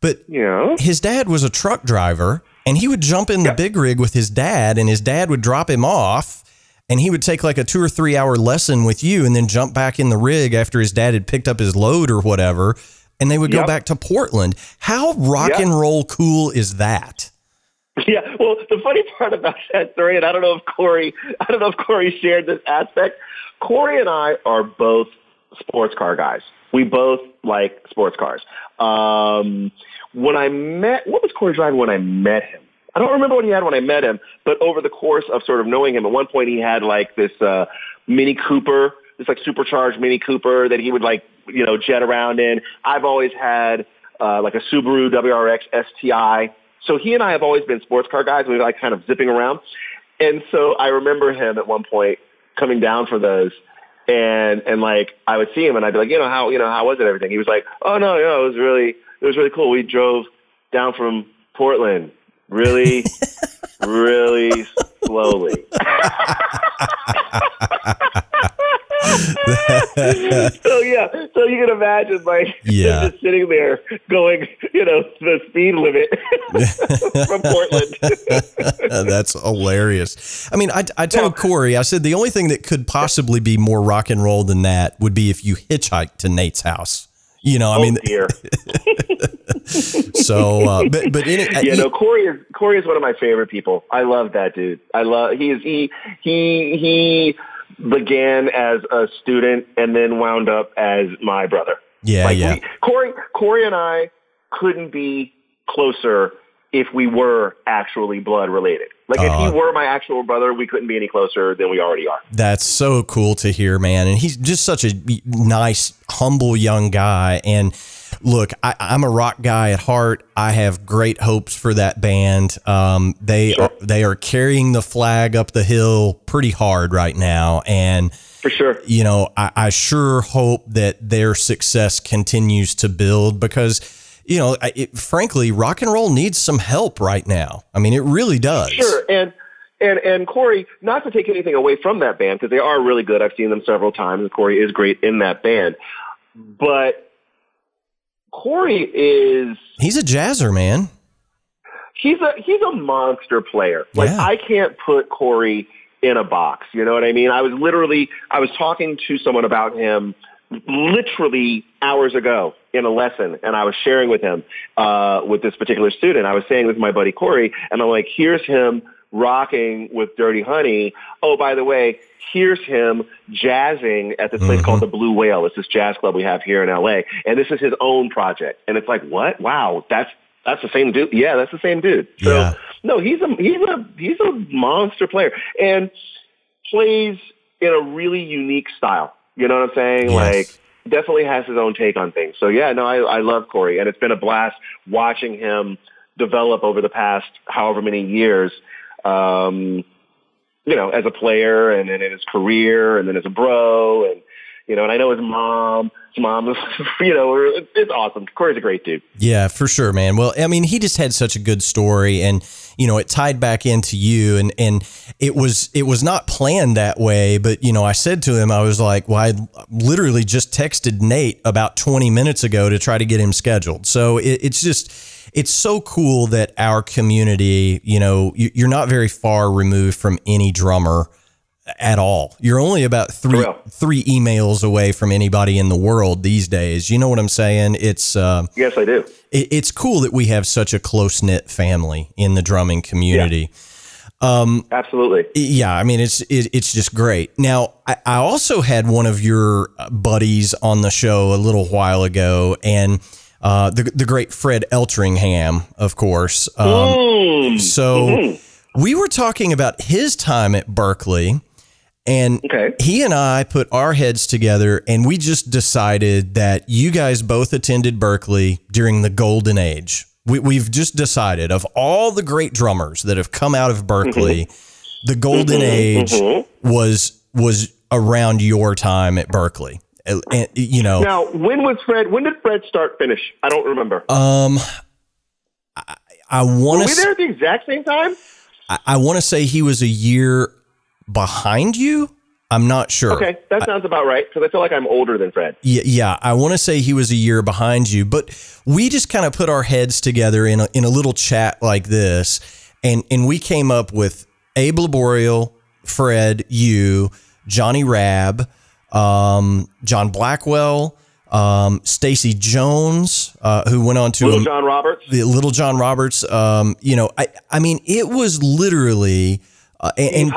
But yeah. his dad was a truck driver, and he would jump in the yeah. big rig with his dad, and his dad would drop him off. And he would take like a two or three hour lesson with you and then jump back in the rig after his dad had picked up his load or whatever. And they would yep. go back to Portland. How rock yep. and roll cool is that? Yeah, well, the funny part about that story, and I don't know if Corey, I don't know if Corey shared this aspect. Corey and I are both sports car guys. We both like sports cars. Um, when I met, what was Corey driving when I met him? I don't remember what he had when I met him, but over the course of sort of knowing him, at one point he had like this uh, Mini Cooper, this like supercharged Mini Cooper that he would like you know jet around in. I've always had uh, like a Subaru WRX STI. So he and I have always been sports car guys. We like kind of zipping around, and so I remember him at one point coming down for those. And, and like, I would see him and I'd be like, you know, how, you know, how was it everything? He was like, oh no, no, it was really, it was really cool. We drove down from Portland really, really slowly. so yeah, so you can imagine like yeah. just sitting there going, you know, the speed limit from Portland. That's hilarious. I mean, I, I told Corey, I said the only thing that could possibly be more rock and roll than that would be if you hitchhiked to Nate's house. You know, I oh, mean, dear. so, uh, but but any, uh, yeah, no, Corey is Corey is one of my favorite people. I love that dude. I love he is he he he began as a student and then wound up as my brother. Yeah, like yeah. We, Corey, Corey and I couldn't be closer if we were actually blood related. Like if he uh, were my actual brother, we couldn't be any closer than we already are. That's so cool to hear, man. And he's just such a nice, humble young guy. And look, I, am a rock guy at heart. I have great hopes for that band. Um, they sure. are, they are carrying the flag up the hill pretty hard right now, and for sure, you know, I, I sure hope that their success continues to build because you know, it, frankly, rock and roll needs some help right now. I mean, it really does. Sure, and and and Corey, not to take anything away from that band because they are really good. I've seen them several times, and Corey is great in that band. But Corey is he's a jazzer, man. He's a he's a monster player. Like yeah. I can't put Corey in a box. You know what I mean? I was literally I was talking to someone about him literally hours ago in a lesson and I was sharing with him, uh, with this particular student. I was saying with my buddy Corey and I'm like, here's him rocking with Dirty Honey. Oh, by the way, here's him jazzing at this place mm-hmm. called the Blue Whale. It's this jazz club we have here in LA. And this is his own project. And it's like, what? Wow, that's that's the same dude. Yeah, that's the same dude. So yeah. no, he's a he's a he's a monster player and plays in a really unique style. You know what I'm saying? Yes. Like definitely has his own take on things. So yeah, no, I, I love Corey, and it's been a blast watching him develop over the past however many years. Um, you know, as a player, and then in his career, and then as a bro, and you know, and I know his mom. His mom, you know, it's, it's awesome. Corey's a great dude. Yeah, for sure, man. Well, I mean, he just had such a good story, and you know, it tied back into you, and and it was it was not planned that way, but you know, I said to him, I was like, well, I literally just texted Nate about 20 minutes ago to try to get him scheduled. So it, it's just. It's so cool that our community, you know, you're not very far removed from any drummer at all. You're only about three real. three emails away from anybody in the world these days. You know what I'm saying? It's uh, Yes, I do. it, it's cool that we have such a close knit family in the drumming community. Absolutely. Yeah, I mean it's it, it's just great. Now, I, I also had one of your buddies on the show a little while ago, and uh, the the great Fred Eltringham, of course. Um, Mm. so we were talking about his time at Berklee, and Okay. he and I put our heads together, and we just decided that you guys both attended Berklee during the golden age. We, we've just decided of all the great drummers that have come out of Berklee, mm-hmm. the golden mm-hmm. age mm-hmm. was was around your time at Berklee. And, and, you know, Now, when was Fred? When did Fred start finish? I don't remember. um, I, I want Were we to. there at the exact same time? I, I want to say he was a year behind you. I'm not sure. Okay, that sounds about right because I feel like I'm older than Fred. Yeah, yeah. I want to say he was a year behind you, but we just kind of put our heads together in a, in a little chat like this, and and we came up with Abe Laboriel, Fred, you, Johnny Rabb, um, John Blackwell, um, Stacy Jones, uh, who went on to Little John Roberts. the Little John Roberts. Um, you know, I I mean, it was literally. Uh, and, and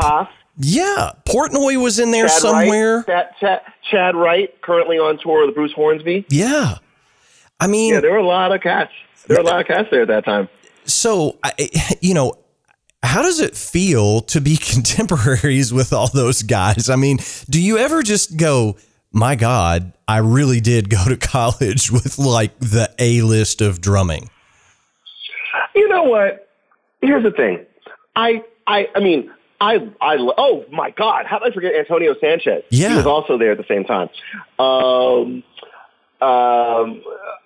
yeah, Portnoy was in there Chad somewhere. Wright, Chad, Chad, Chad Wright, currently on tour with Bruce Hornsby. Yeah, I mean, Yeah, there were a lot of cats. There were a lot of cats there at that time. So, I, you know, how does it feel to be contemporaries with all those guys? I mean, do you ever just go, my God, I really did go to college with like the A list of drumming? You know what? Here's the thing. I, I, I mean, I, I, oh my God, how did I forget Antonio Sanchez? Yeah. He was also there at the same time. Um, um,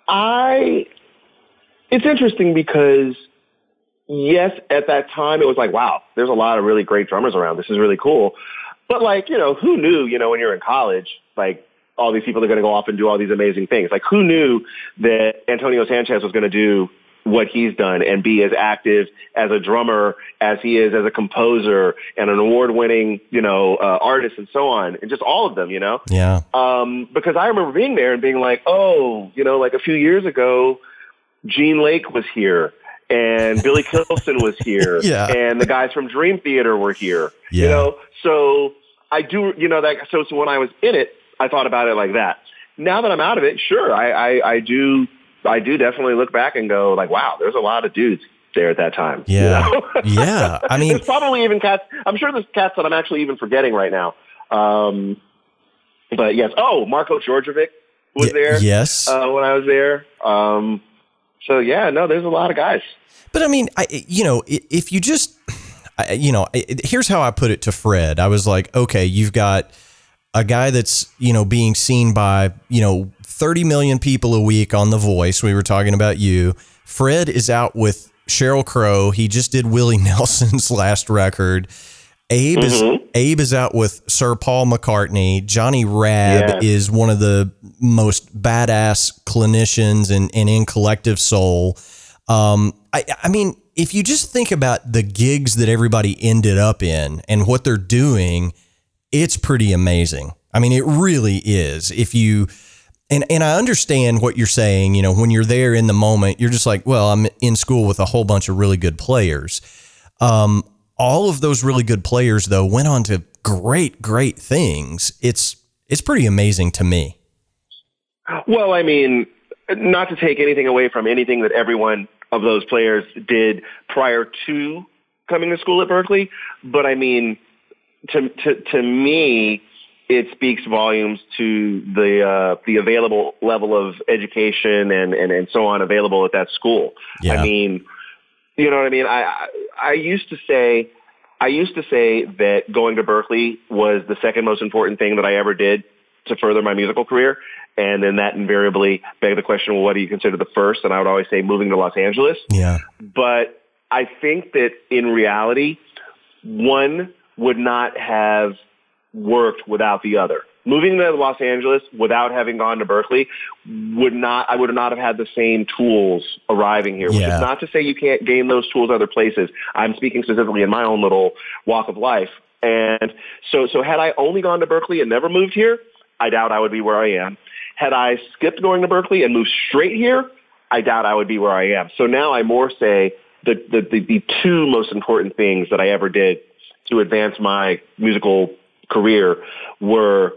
I, it's interesting because yes, at that time it was like, wow, there's a lot of really great drummers around. This is really cool. But like, you know, who knew, you know, when you're in college, like all these people are going to go off and do all these amazing things. Like who knew that Antonio Sanchez was going to do what he's done and be as active as a drummer as he is as a composer and an award-winning, you know, uh, artist and so on, and just all of them, you know. Yeah. Um, because I remember being there and being like, oh, you know, like a few years ago, Gene Lake was here and Billy Kilson was here Yeah. and the guys from Dream Theater were here, Yeah. you know. So I do, you know, that. So, so when I was in it, I thought about it like that. Now that I'm out of it, sure, I, I, I do, I do definitely look back and go like, wow, there's a lot of dudes there at that time. you Yeah. know? Yeah. I mean, there's probably even cats. I'm sure there's cats that I'm actually even forgetting right now. Um, but yes. Oh, Marko Djordjevic was y- there Yes. uh, when I was there. Um, so yeah, no, there's a lot of guys. But I mean, I, you know, if you just, you know, here's how I put it to Fred. I was like, okay, you've got a guy that's, you know, being seen by, you know, 30 million people a week on The Voice. We were talking about you. Fred is out with Sheryl Crow. He just did Willie Nelson's last record. Abe is Abe is out with Sir Paul McCartney. Johnny Rabb Yeah. is one of the most badass clinicians and, and in collective soul. Um, I, I mean, if you just think about the gigs that everybody ended up in and what they're doing, it's pretty amazing. I mean, it really is. If you and and I understand what you're saying, you know, when you're there in the moment, you're just like, well, I'm in school with a whole bunch of really good players. Um, all of those really good players though went on to great great things. It's it's pretty amazing to me. Well, I mean, not to take anything away from anything that everyone of those players did prior to coming to school at Berklee, but I mean, to to to me, it speaks volumes to the uh, the available level of education and, and, and so on available at that school. Yeah. I mean, you know what I mean? I, I used to say I used to say that going to Berklee was the second most important thing that I ever did to further my musical career. And then that invariably begged the question, well, what do you consider the first? And I would always say moving to Los Angeles. Yeah. But I think that in reality, one would not have worked without the other. Moving to Los Angeles without having gone to Berklee would not, I would not have had the same tools arriving here, which Yeah. is not to say you can't gain those tools other places. I'm speaking specifically in my own little walk of life. And so, so had I only gone to Berklee and never moved here, I doubt I would be where I am. Had I skipped going to Berklee and moved straight here, I doubt I would be where I am. So now I more say the, the, the, the two most important things that I ever did to advance my musical career were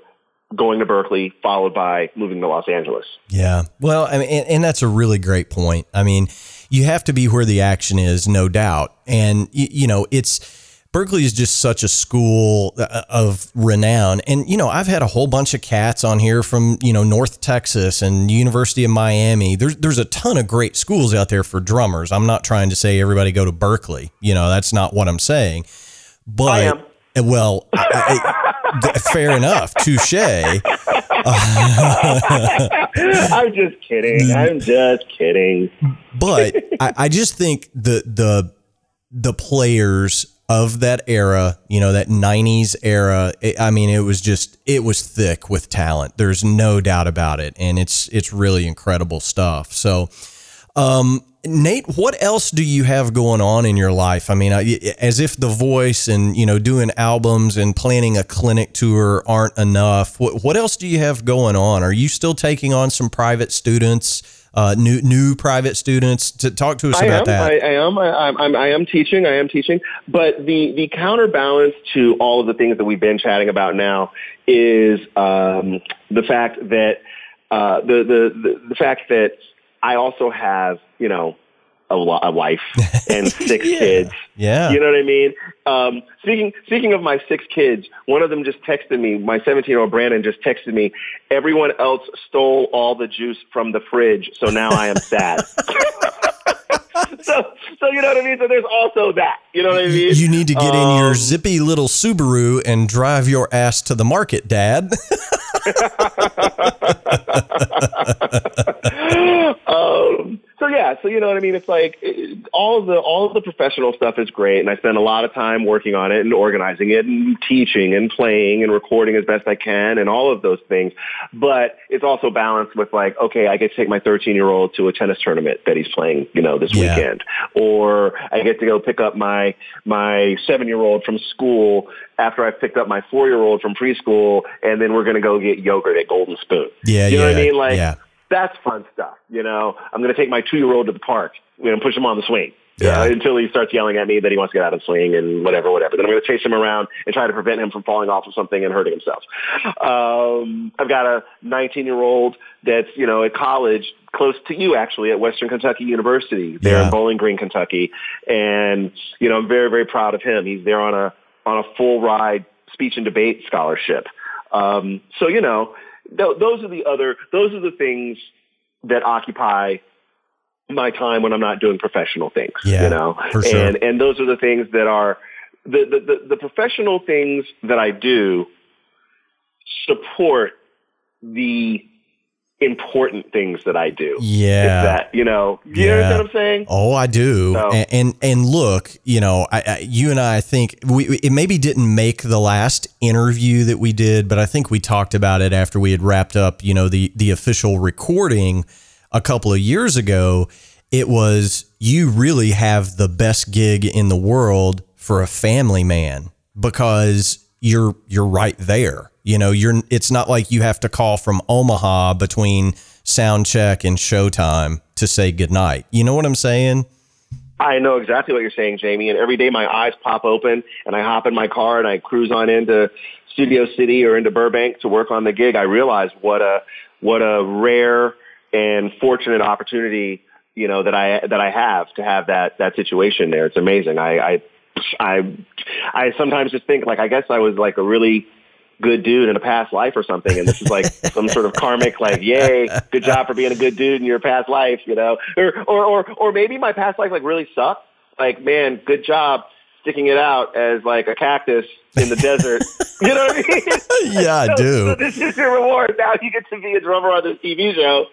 going to Berklee, followed by moving to Los Angeles. Yeah. Well, I mean, and, and that's a really great point. I mean, you have to be where the action is, no doubt. And, you, you know, it's, Berklee is just such a school uh, of renown. And, you know, I've had a whole bunch of cats on here from, you know, North Texas and University of Miami. There's, there's a ton of great schools out there for drummers. I'm not trying to say everybody go to Berklee. You know, that's not what I'm saying. But, I am. Well, I, I, fair enough. Touche. I'm just kidding. I'm just kidding. but I, I just think the the the players of that era, you know, that '90s era. It, I mean, it was just it was thick with talent. There's no doubt about it, and it's it's really incredible stuff. So, um, Nate, what else do you have going on in your life? I mean, as if the voice and you know doing albums and planning a clinic tour aren't enough. What what else do you have going on? Are you still taking on some private students? Uh, new new private students to talk to us I about am. that. I, I am. I, I'm, I'm. I am teaching. I am teaching. But the the counterbalance to all of the things that we've been chatting about now is um, the fact that uh, the, the the the fact that I also have you know a, a wife and six Yeah. kids. yeah. You know what I mean? Um, speaking speaking of my six kids, one of them just texted me. My 17 year old Brandon just texted me. Everyone else stole all the juice from the fridge, so now I am sad. so, so you know what I mean. So there's also that. You know what I mean? you need to get in your Um, zippy little Subaru and drive your ass to the market, Dad. um, so yeah, so you know what I mean. It's like it, all of the all of the professional stuff is great, and I spend a lot of time working on it and organizing it and teaching and playing and recording as best I can and all of those things. But it's also balanced with like, okay, I get to take my 13 year old to a tennis tournament that he's playing, you know, this Yeah. weekend, or I get to go pick up my my seven year old from school after I've picked up my four year old from preschool, and then we're going to go get yogurt at Golden Spoon. yeah, You yeah, know what I mean? Like yeah, that's fun stuff. You know, I'm going to take my two year old to the park you know, and push him on the swing. Yeah. uh, until he starts yelling at me that he wants to get out of the swing and whatever, whatever. Then I'm going to chase him around and try to prevent him from falling off of something and hurting himself. Um, I've got a 19 year old that's, you know, at college close to you actually at Western Kentucky University there Yeah. in Bowling Green, Kentucky. And, you know, I'm very, very proud of him. He's there on a, on a full ride speech and debate scholarship. Um, so, you know, th- those are the other, those are the things that occupy my time when I'm not doing professional things, Yeah, you know, sure. and, and those are the things that are the, the, the, the professional things that I do support the important things that I do. yeah. That, you know, you Yeah. understand what I'm saying? Oh, I do. So- And, and and look, you know, I, I you and I, I think we it maybe didn't make the last interview that we did, but I think we talked about it after we had wrapped up, you know, the the official recording a couple of years ago. It was you really have the best gig in the world for a family man because you're you're right there. You know, you're it's not like you have to call from Omaha between sound check and showtime to say goodnight. You know what I'm saying? I know exactly what you're saying, Jamie. And every day my eyes pop open and I hop in my car and I cruise on into Studio City or into Burbank to work on the gig. I realize what a what a rare and fortunate opportunity you know that I that I have to have that that situation there. It's amazing. I I I, I sometimes just think like I guess I was like a really good dude in a past life or something, and this is like some sort of karmic, like, yay, good job for being a good dude in your past life, you know, or or or, or maybe my past life like really sucked. Like, man, good job sticking it out as like a cactus in the desert. You know what I mean? Yeah, I So- do. So this is your reward. Now you get to be a drummer on this TV show.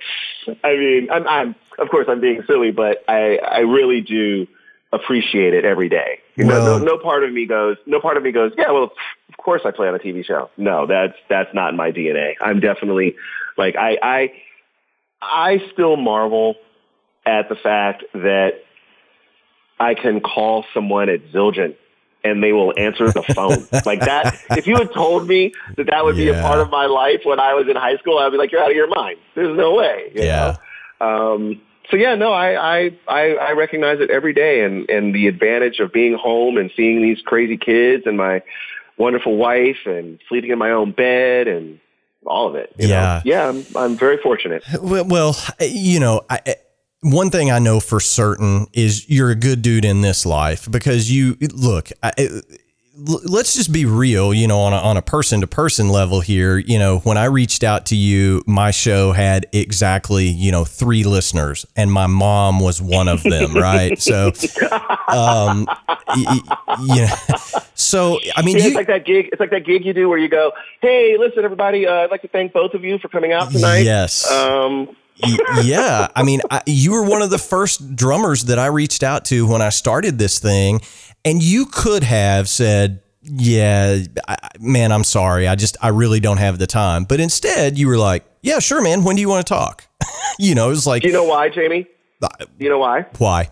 I mean, I'm, I'm of course I'm being silly, but I I really do appreciate it every day. You know, no, no part of me goes, no part of me goes, yeah, well, of course I play on a TV show. No, that's that's not in my DNA. I'm definitely like I I I still marvel at the fact that I can call someone at Zildjian and they will answer the phone. like that, if you had told me that that would be a part of my life when I was in high school, I'd be like, you're out of your mind. There's no way. Yeah. Um, so yeah, no, I, I, I, I recognize it every day and, and the advantage of being home and seeing these crazy kids and my wonderful wife and sleeping in my own bed and all of it. you know? Yeah. Yeah. I'm, I'm very fortunate. Well, well you know, I, one thing I know for certain is you're a good dude in this life because you look. I, let's just be real, you know, on a, on a person to person level here. You know, when I reached out to you, my show had exactly you know three listeners, and my mom was one of them, right? So, um, y- y- you know, so I mean, Yeah, you, it's like that gig. It's like that gig you do where you go, "Hey, listen, everybody. Uh, I'd like to thank both of you for coming out tonight." Yes. Um, yeah, I mean, I, you were one of the first drummers that I reached out to when I started this thing, and you could have said, "Yeah, I, man, I'm sorry, I just I really don't have the time." But instead, you were like, "Yeah, sure, man. When do you want to talk?" you know, it was like, do you know why, Jamie? Do you know why? why?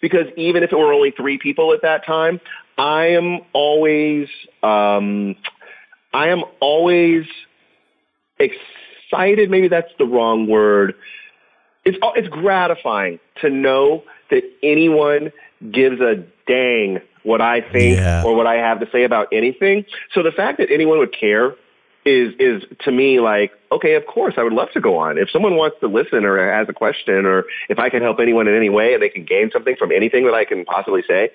Because even if it were only three people at that time, I am always, um, I am always excited. Maybe that's the wrong word. It's it's gratifying to know that anyone gives a dang what I think Yeah. or what I have to say about anything. So the fact that anyone would care is is to me like okay of course i would love to go on if someone wants to listen or has a question or if i can help anyone in any way and they can gain something from anything that i can possibly say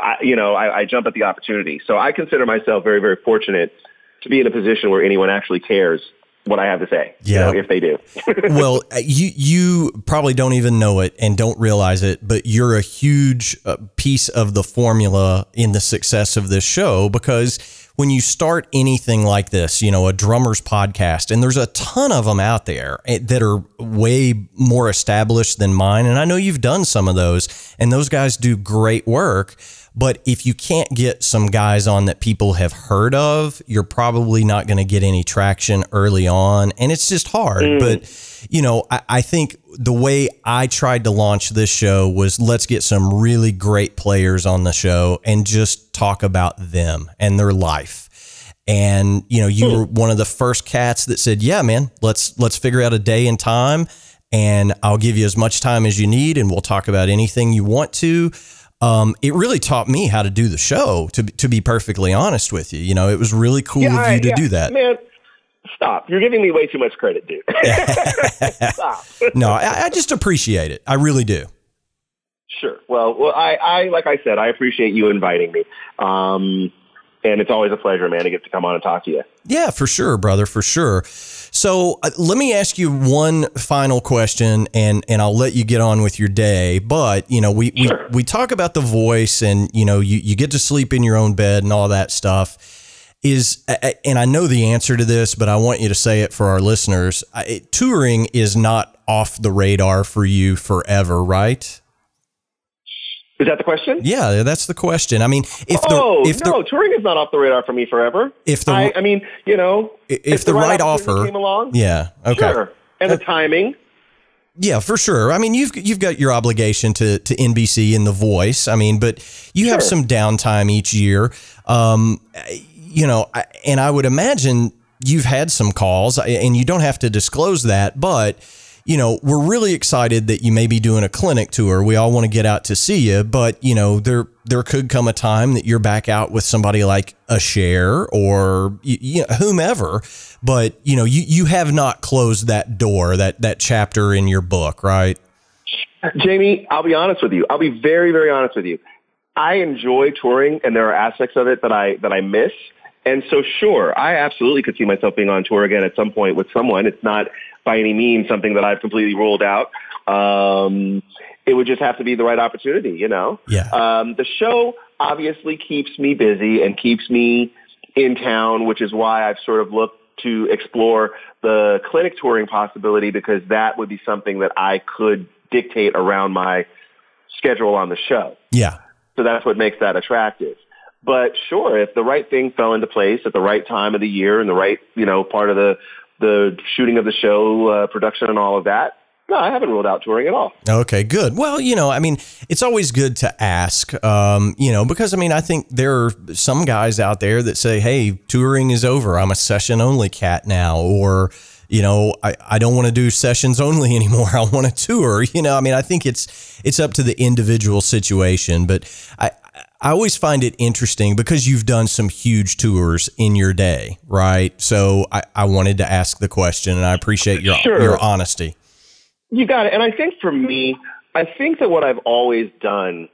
I, you know I, I jump at the opportunity so i consider myself very very fortunate to be in a position where anyone actually cares what i have to say you Yeah. know, if they do well, uh, you you probably don't even know it and don't realize it, but you're a huge uh, piece of the formula in the success of this show because when you start anything like this, you know, a drummer's podcast, and there's a ton of them out there eh, that are way more established than mine, and I know you've done some of those, and those guys do great work. But if you can't get some guys on that people have heard of, you're probably not going to get any traction early on. And it's just hard. Mm. But, you know, I, I think the way I tried to launch this show was let's get some really great players on the show and just talk about them and their life. And you know, you hmm. were one of the first cats that said, "Yeah, man, let's let's figure out a day and time, and I'll give you as much time as you need, and we'll talk about anything you want to." Um, it really taught me how to do the show. To to be perfectly honest with you, you know, it was really cool of I- you to yeah, do that. man stop you're giving me way too much credit dude stop No, I, I just appreciate it. I really do. Sure. Well, well, I, I, like I said, I appreciate you inviting me. Um, and it's always a pleasure, man, to get to come on and talk to you. Yeah, for sure, brother, for sure. So uh, let me ask you one final question, and and I'll let you get on with your day. But you know, we Sure. we, we talk about the voice, and you know, you you get to sleep in your own bed and all that stuff. Is and I know the answer to this, but I want you to say it for our listeners. It- touring is not off the radar for you forever, right? Is that the question? Yeah, that's the question. I mean, if the oh if no, the touring is not off the radar for me forever. if the I, I mean, you know, if, the, right, opportunity offer, came along, yeah, okay. sure, and the timing. Yeah, for sure. I mean, you've you've got your obligation to to NBC and The Voice. I mean, but you have some downtime each year. Um, you know, I- and I would imagine you've had some calls, and you don't have to disclose that, but you know, we're really excited that you may be doing a clinic tour. We all want to get out to see you, but you know, there there could come a time that you're back out with somebody like a Cher or you, you know, whomever. But you know, you you have not closed that door, that that chapter in your book, right? Jamie, I'll be honest with you. I'll be very, very honest with you. I enjoy touring, and there are aspects of it that I that I miss. And so, sure, I absolutely could see myself being on tour again at some point with someone. It's not by any means something that I've completely ruled out. Um, it would just have to be the right opportunity, you know? Yeah. Um, the show obviously keeps me busy and keeps me in town, which is why I've sort of looked to explore the clinic touring possibility because that would be something that I could dictate around my schedule on the show. Yeah. So that's what makes that attractive. But sure, if the right thing fell into place at the right time of the year and the right, you know, part of the the shooting of the show, uh, production, and all of that, no, I haven't ruled out touring at all. Okay, good. Well, you know, I mean, it's always good to ask, um, you know, because I mean, I think there are some guys out there that say, hey, touring is over. I'm a session only cat now. Or, you know, I, I don't want to do sessions only anymore. I want to tour. You know, I mean, I think it's it's up to the individual situation. But I, I always find it interesting because you've done some huge tours in your day, right? So I, I wanted to ask the question and I appreciate your Sure. your honesty. You got it. And I think for me, I think that what I've always done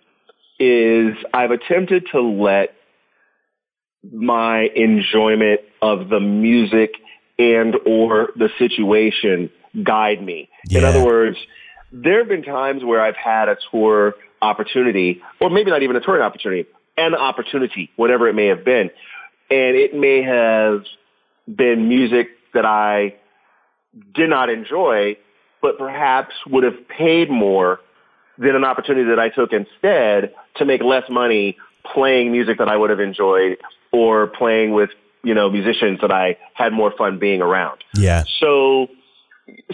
is I've attempted to let my enjoyment of the music and or the situation guide me. In other words, there have been times where I've had a tour opportunity, or maybe not even a touring opportunity, an opportunity, whatever it may have been. And it may have been music that I did not enjoy, but perhaps would have paid more than an opportunity that I took instead to make less money playing music that I would have enjoyed or playing with, you know, musicians that I had more fun being around. Yeah. So,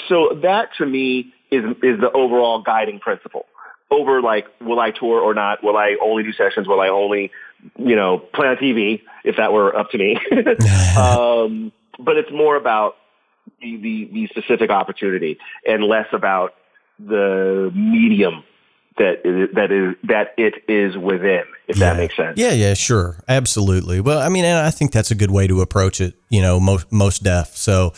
so that to me is, is the overall guiding principle over like, will I tour or not? Will I only do sessions? Will I only, you know, play on TV if that were up to me? um, but it's more about the, the, the specific opportunity and less about the medium that is, that is that it is within, if that makes sense. Yeah, yeah, sure. Absolutely. Well, I mean, and I think that's a good way to approach it, you know, most most deaf. So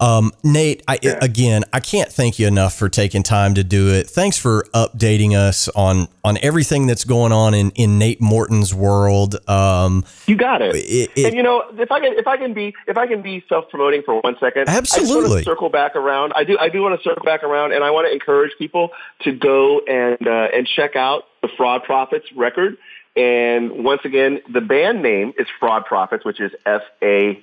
um, Nate, I, again, I can't thank you enough for taking time to do it. Thanks for updating us on on everything that's going on in, in Nate Morton's world. Um, You got it. It- it- and you know, if I can, if I can be, if I can be self-promoting for one second, Absolutely. want to circle back around. I do, I do want to circle back around, and I want to encourage people to go and uh, and check out the Fraud Prophets record. And once again, the band name is Fraud Prophets, which is F A.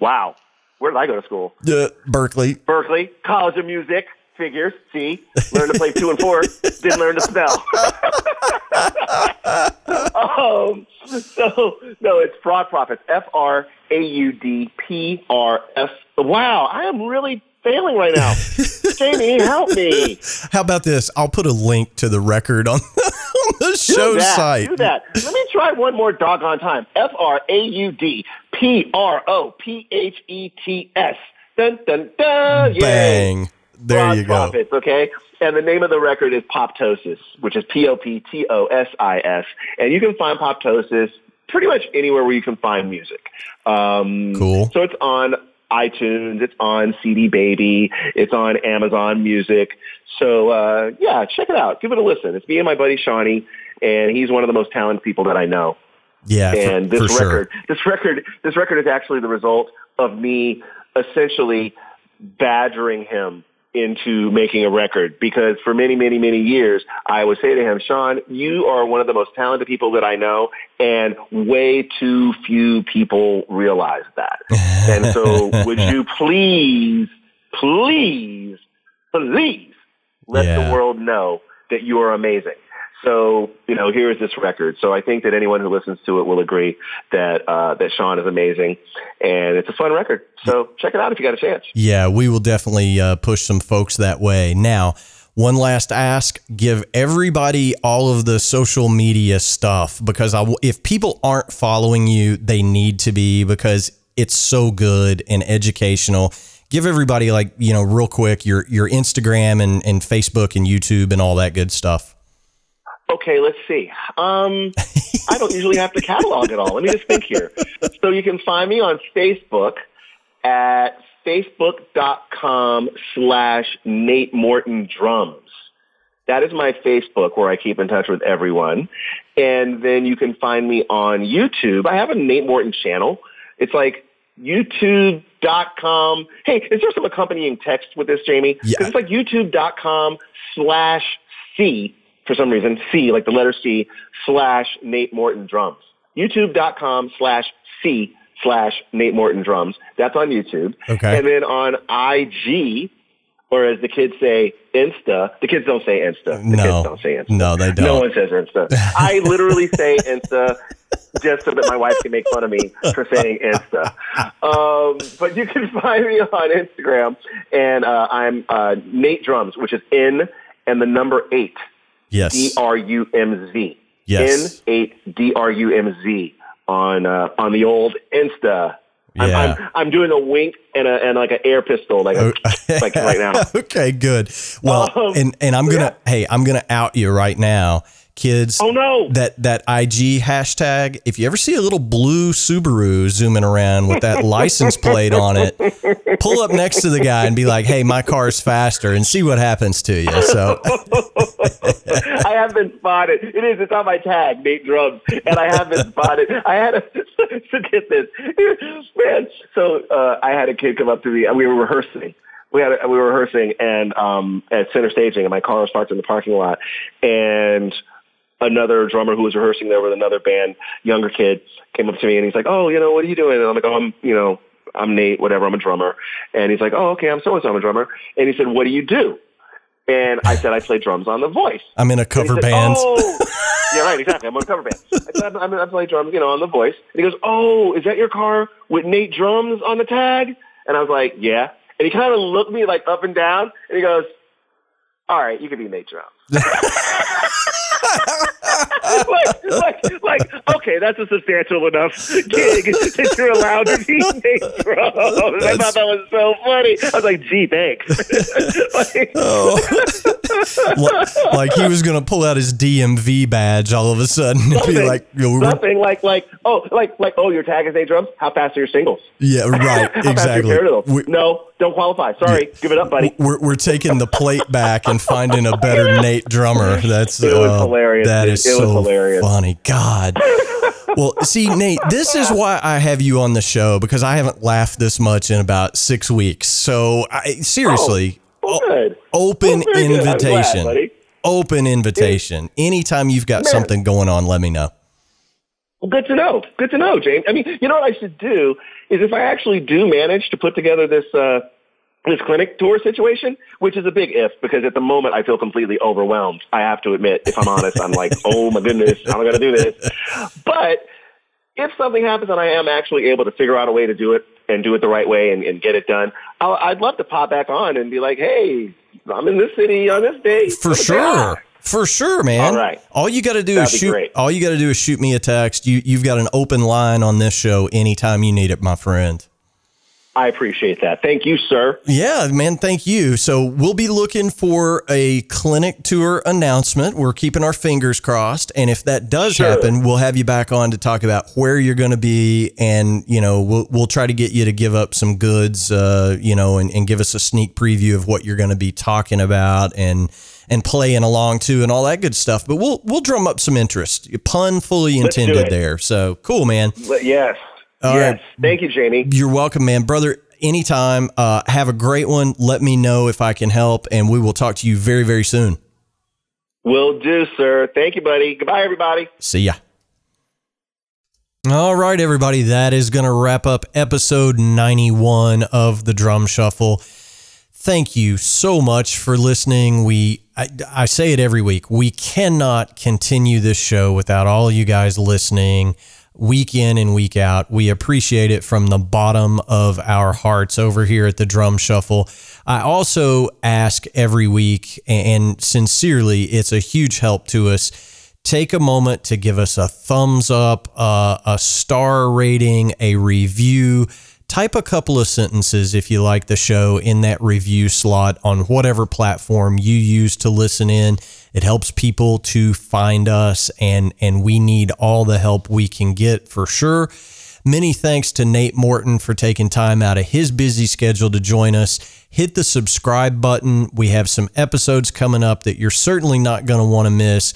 Wow, where did I go to school? uh, Berklee. Berklee College of Music. Figures. See, learned to play two and four. Didn't learn to spell. um, so no, it's Fraud Prophets. F R A U D P R F. Wow, I am really failing right now. Jamie, help me. How about this? I'll put a link to the record on, on the Do show that. site. Do that. Let me try one more doggone time. F R A U D P R O P H E T S. Dun dun dun. Yay. Bang. There you go. Prophets, okay? And the name of the record is Poptosis, which is P-O-P-T-O-S-I-S. And you can find Poptosis pretty much anywhere where you can find music. Um, Cool. So it's on iTunes, it's on CD Baby, it's on Amazon Music. So, uh, yeah, check it out. Give it a listen. It's me and my buddy Shawnee, and he's one of the most talented people that I know Yeah, for, and this for sure. record, this record, this record is actually the result of me essentially badgering him into making a record because for many, many, many years, I would say to him, Sean, you are one of the most talented people that I know and way too few people realize that. and so would you please, please, please let Yeah. the world know that you are amazing. So, you know, here is this record. So I think that anyone who listens to it will agree that uh, that Sean is amazing, and it's a fun record. So check it out if you got a chance. Yeah, we will definitely uh, push some folks that way. Now, one last ask: give everybody all of the social media stuff because if people aren't following you, they need to be because it's so good and educational. Give everybody like you know real quick your your Instagram and and Facebook and YouTube and all that good stuff. Okay, let's see. Um, I don't usually have to catalog it all. Let me just think here. So you can find me on Facebook at facebook.com slash Nate Morton Drums. That is my Facebook where I keep in touch with everyone. And then you can find me on YouTube. I have a Nate Morton channel It's like youtube.com. Hey, is there some accompanying text with this, Jamie? Yeah. It's like youtube.com slash C for some reason, C, like the letter C, slash Nate Morton drums. YouTube.com slash C slash Nate Morton drums. That's on YouTube. Okay. And then on IG, or as the kids say, Insta. The kids don't say Insta. The No. kids don't say Insta. No, they don't. No one says Insta. I literally say Insta just so that my wife can make fun of me for saying Insta. Um, but you can find me on Instagram, and uh, I'm uh, Nate Drums, which is N and the number eight, D Yes. R U M Z. Yes. N eight D R U M Z on uh, on the old Insta. I'm, Yeah. I'm, I'm doing a wink and a and like an air pistol, like a, like right now. okay, good. Well, Um, and and I'm gonna hey, I'm gonna out you right now, kids. Oh no! That that IG hashtag. If you ever see a little blue Subaru zooming around with that license plate on it, pull up next to the guy and be like, "Hey, my car's faster," and see what happens to you. So I have been spotted. It is. It's on my tag, Nate Drums, and I have been spotted. I had a so get this, man. So uh, I had a kid come up to me. and We were rehearsing. We had a, we were rehearsing and um, at center staging, and my car was parked in the parking lot, and another drummer who was rehearsing there with another band, younger kid, came up to me and he's like, "Oh, you know, what are you doing?" And I'm like, "Oh, I'm, you know, I'm Nate, whatever. I'm a drummer." And he's like, "Oh, okay, I'm so and so. I'm a drummer." And he said, "What do you do?" And I said, "I play drums on The Voice." I'm in a cover said, band. Oh, yeah, right, exactly. I'm on a cover band. I said, I'm, I'm, I play drums, you know, on The Voice. And he goes, "Oh, is that your car with Nate Drums on the tag?" And I was like, "Yeah." And he kind of looked me like up and down, and he goes, "All right, you can be Nate Drums." like, like, like, okay, that's a substantial enough gig that you're allowed to be Nate Drums. I thought that was so funny. I was like, gee, thanks. like, Li- like he was gonna pull out his DMV badge all of a sudden and be like, you know, Something like, like, oh, like, like, oh, your tag is Nate Drums. How fast are your singles? "Yeah, right, How fast are exactly." We- no, don't qualify. Sorry, give it up, buddy. We're, we're taking the plate back and finding a better Nate drummer. That's It was uh, hilarious, That dude. is It was so hilarious. funny. God. Well, see, Nate, this is why I have you on the show because I haven't laughed this much in about six weeks. So, I, seriously, Well, good. open Well, good. Glad, invitation. open invitation. Anytime you've got Man. something going on, let me know. Well, good to know. Good to know, James. I mean, you know what I should do is if I actually do manage to put together this uh, this clinic tour situation, which is a big if because at the moment I feel completely overwhelmed. I have to admit, if I'm honest, I'm like, oh my goodness, how am I going to do this? But if something happens and I am actually able to figure out a way to do it and do it the right way and, and get it done, I'll, I'd love to pop back on and be like, hey, I'm in this city on this day. For sure. For sure, man. All right. All you got to do That'd is shoot. great. All you got to do is shoot me a text. You you've got an open line on this show anytime you need it, my friend. I appreciate that. Thank you, sir. Yeah, man. Thank you. So we'll be looking for a clinic tour announcement. We're keeping our fingers crossed, and if that does Sure. happen, we'll have you back on to talk about where you're going to be, and you know, we'll we'll try to get you to give up some goods, uh, you know, and, and give us a sneak preview of what you're going to be talking about, and and playing along to, and all that good stuff. But we'll we'll drum up some interest. Pun fully Let's intended there. So cool, man. Yes. All yes. right. Thank you, Jamie. You're welcome, man. Brother, anytime. Uh, have a great one. Let me know if I can help, and we will talk to you very, very soon. Will do, sir. Thank you, buddy. Goodbye, everybody. See ya. All right, everybody. That is going to wrap up episode 91 of the Drum Shuffle. Thank you so much for listening. We, I, I say it every week. We cannot continue this show without all you guys listening week in and week out. We appreciate it from the bottom of our hearts over here at the Drum Shuffle. I also ask every week, and sincerely, it's a huge help to us take a moment to give us a thumbs up, uh, a star rating, a review. Type a couple of sentences if you like the show in that review slot on whatever platform you use to listen in. It helps people to find us, and and we need all the help we can get for sure. Many thanks to Nate Morton for taking time out of his busy schedule to join us. Hit the subscribe button. We have some episodes coming up that you're certainly not going to want to miss.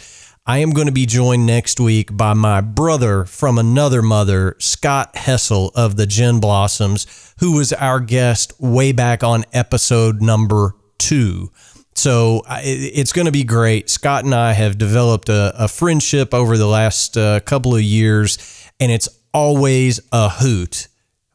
I am going to be joined next week by my brother from another mother, Scott Hessel of the Gin Blossoms, who was our guest way back on episode number two. So it's going to be great. Scott and I have developed a, a friendship over the last uh, couple of years, and it's always a hoot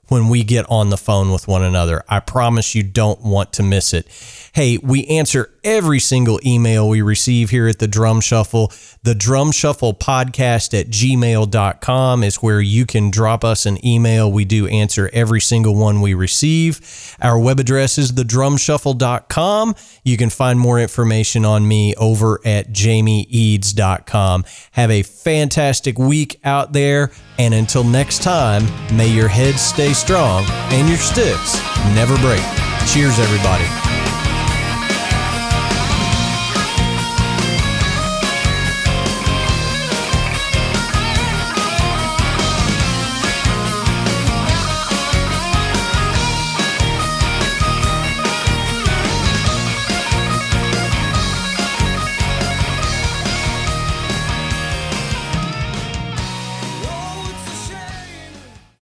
when we get on the phone with one another. I promise you don't want to miss it. Hey, we answer every single email we receive here at the Drum Shuffle. The Drum Shuffle podcast at gmail.com is where you can drop us an email. We do answer every single one we receive. Our web address is thedrumshuffle.com. You can find more information on me over at jamieeads.com. Have a fantastic week out there. And until next time, may your head stay strong and your sticks never break. Cheers, everybody.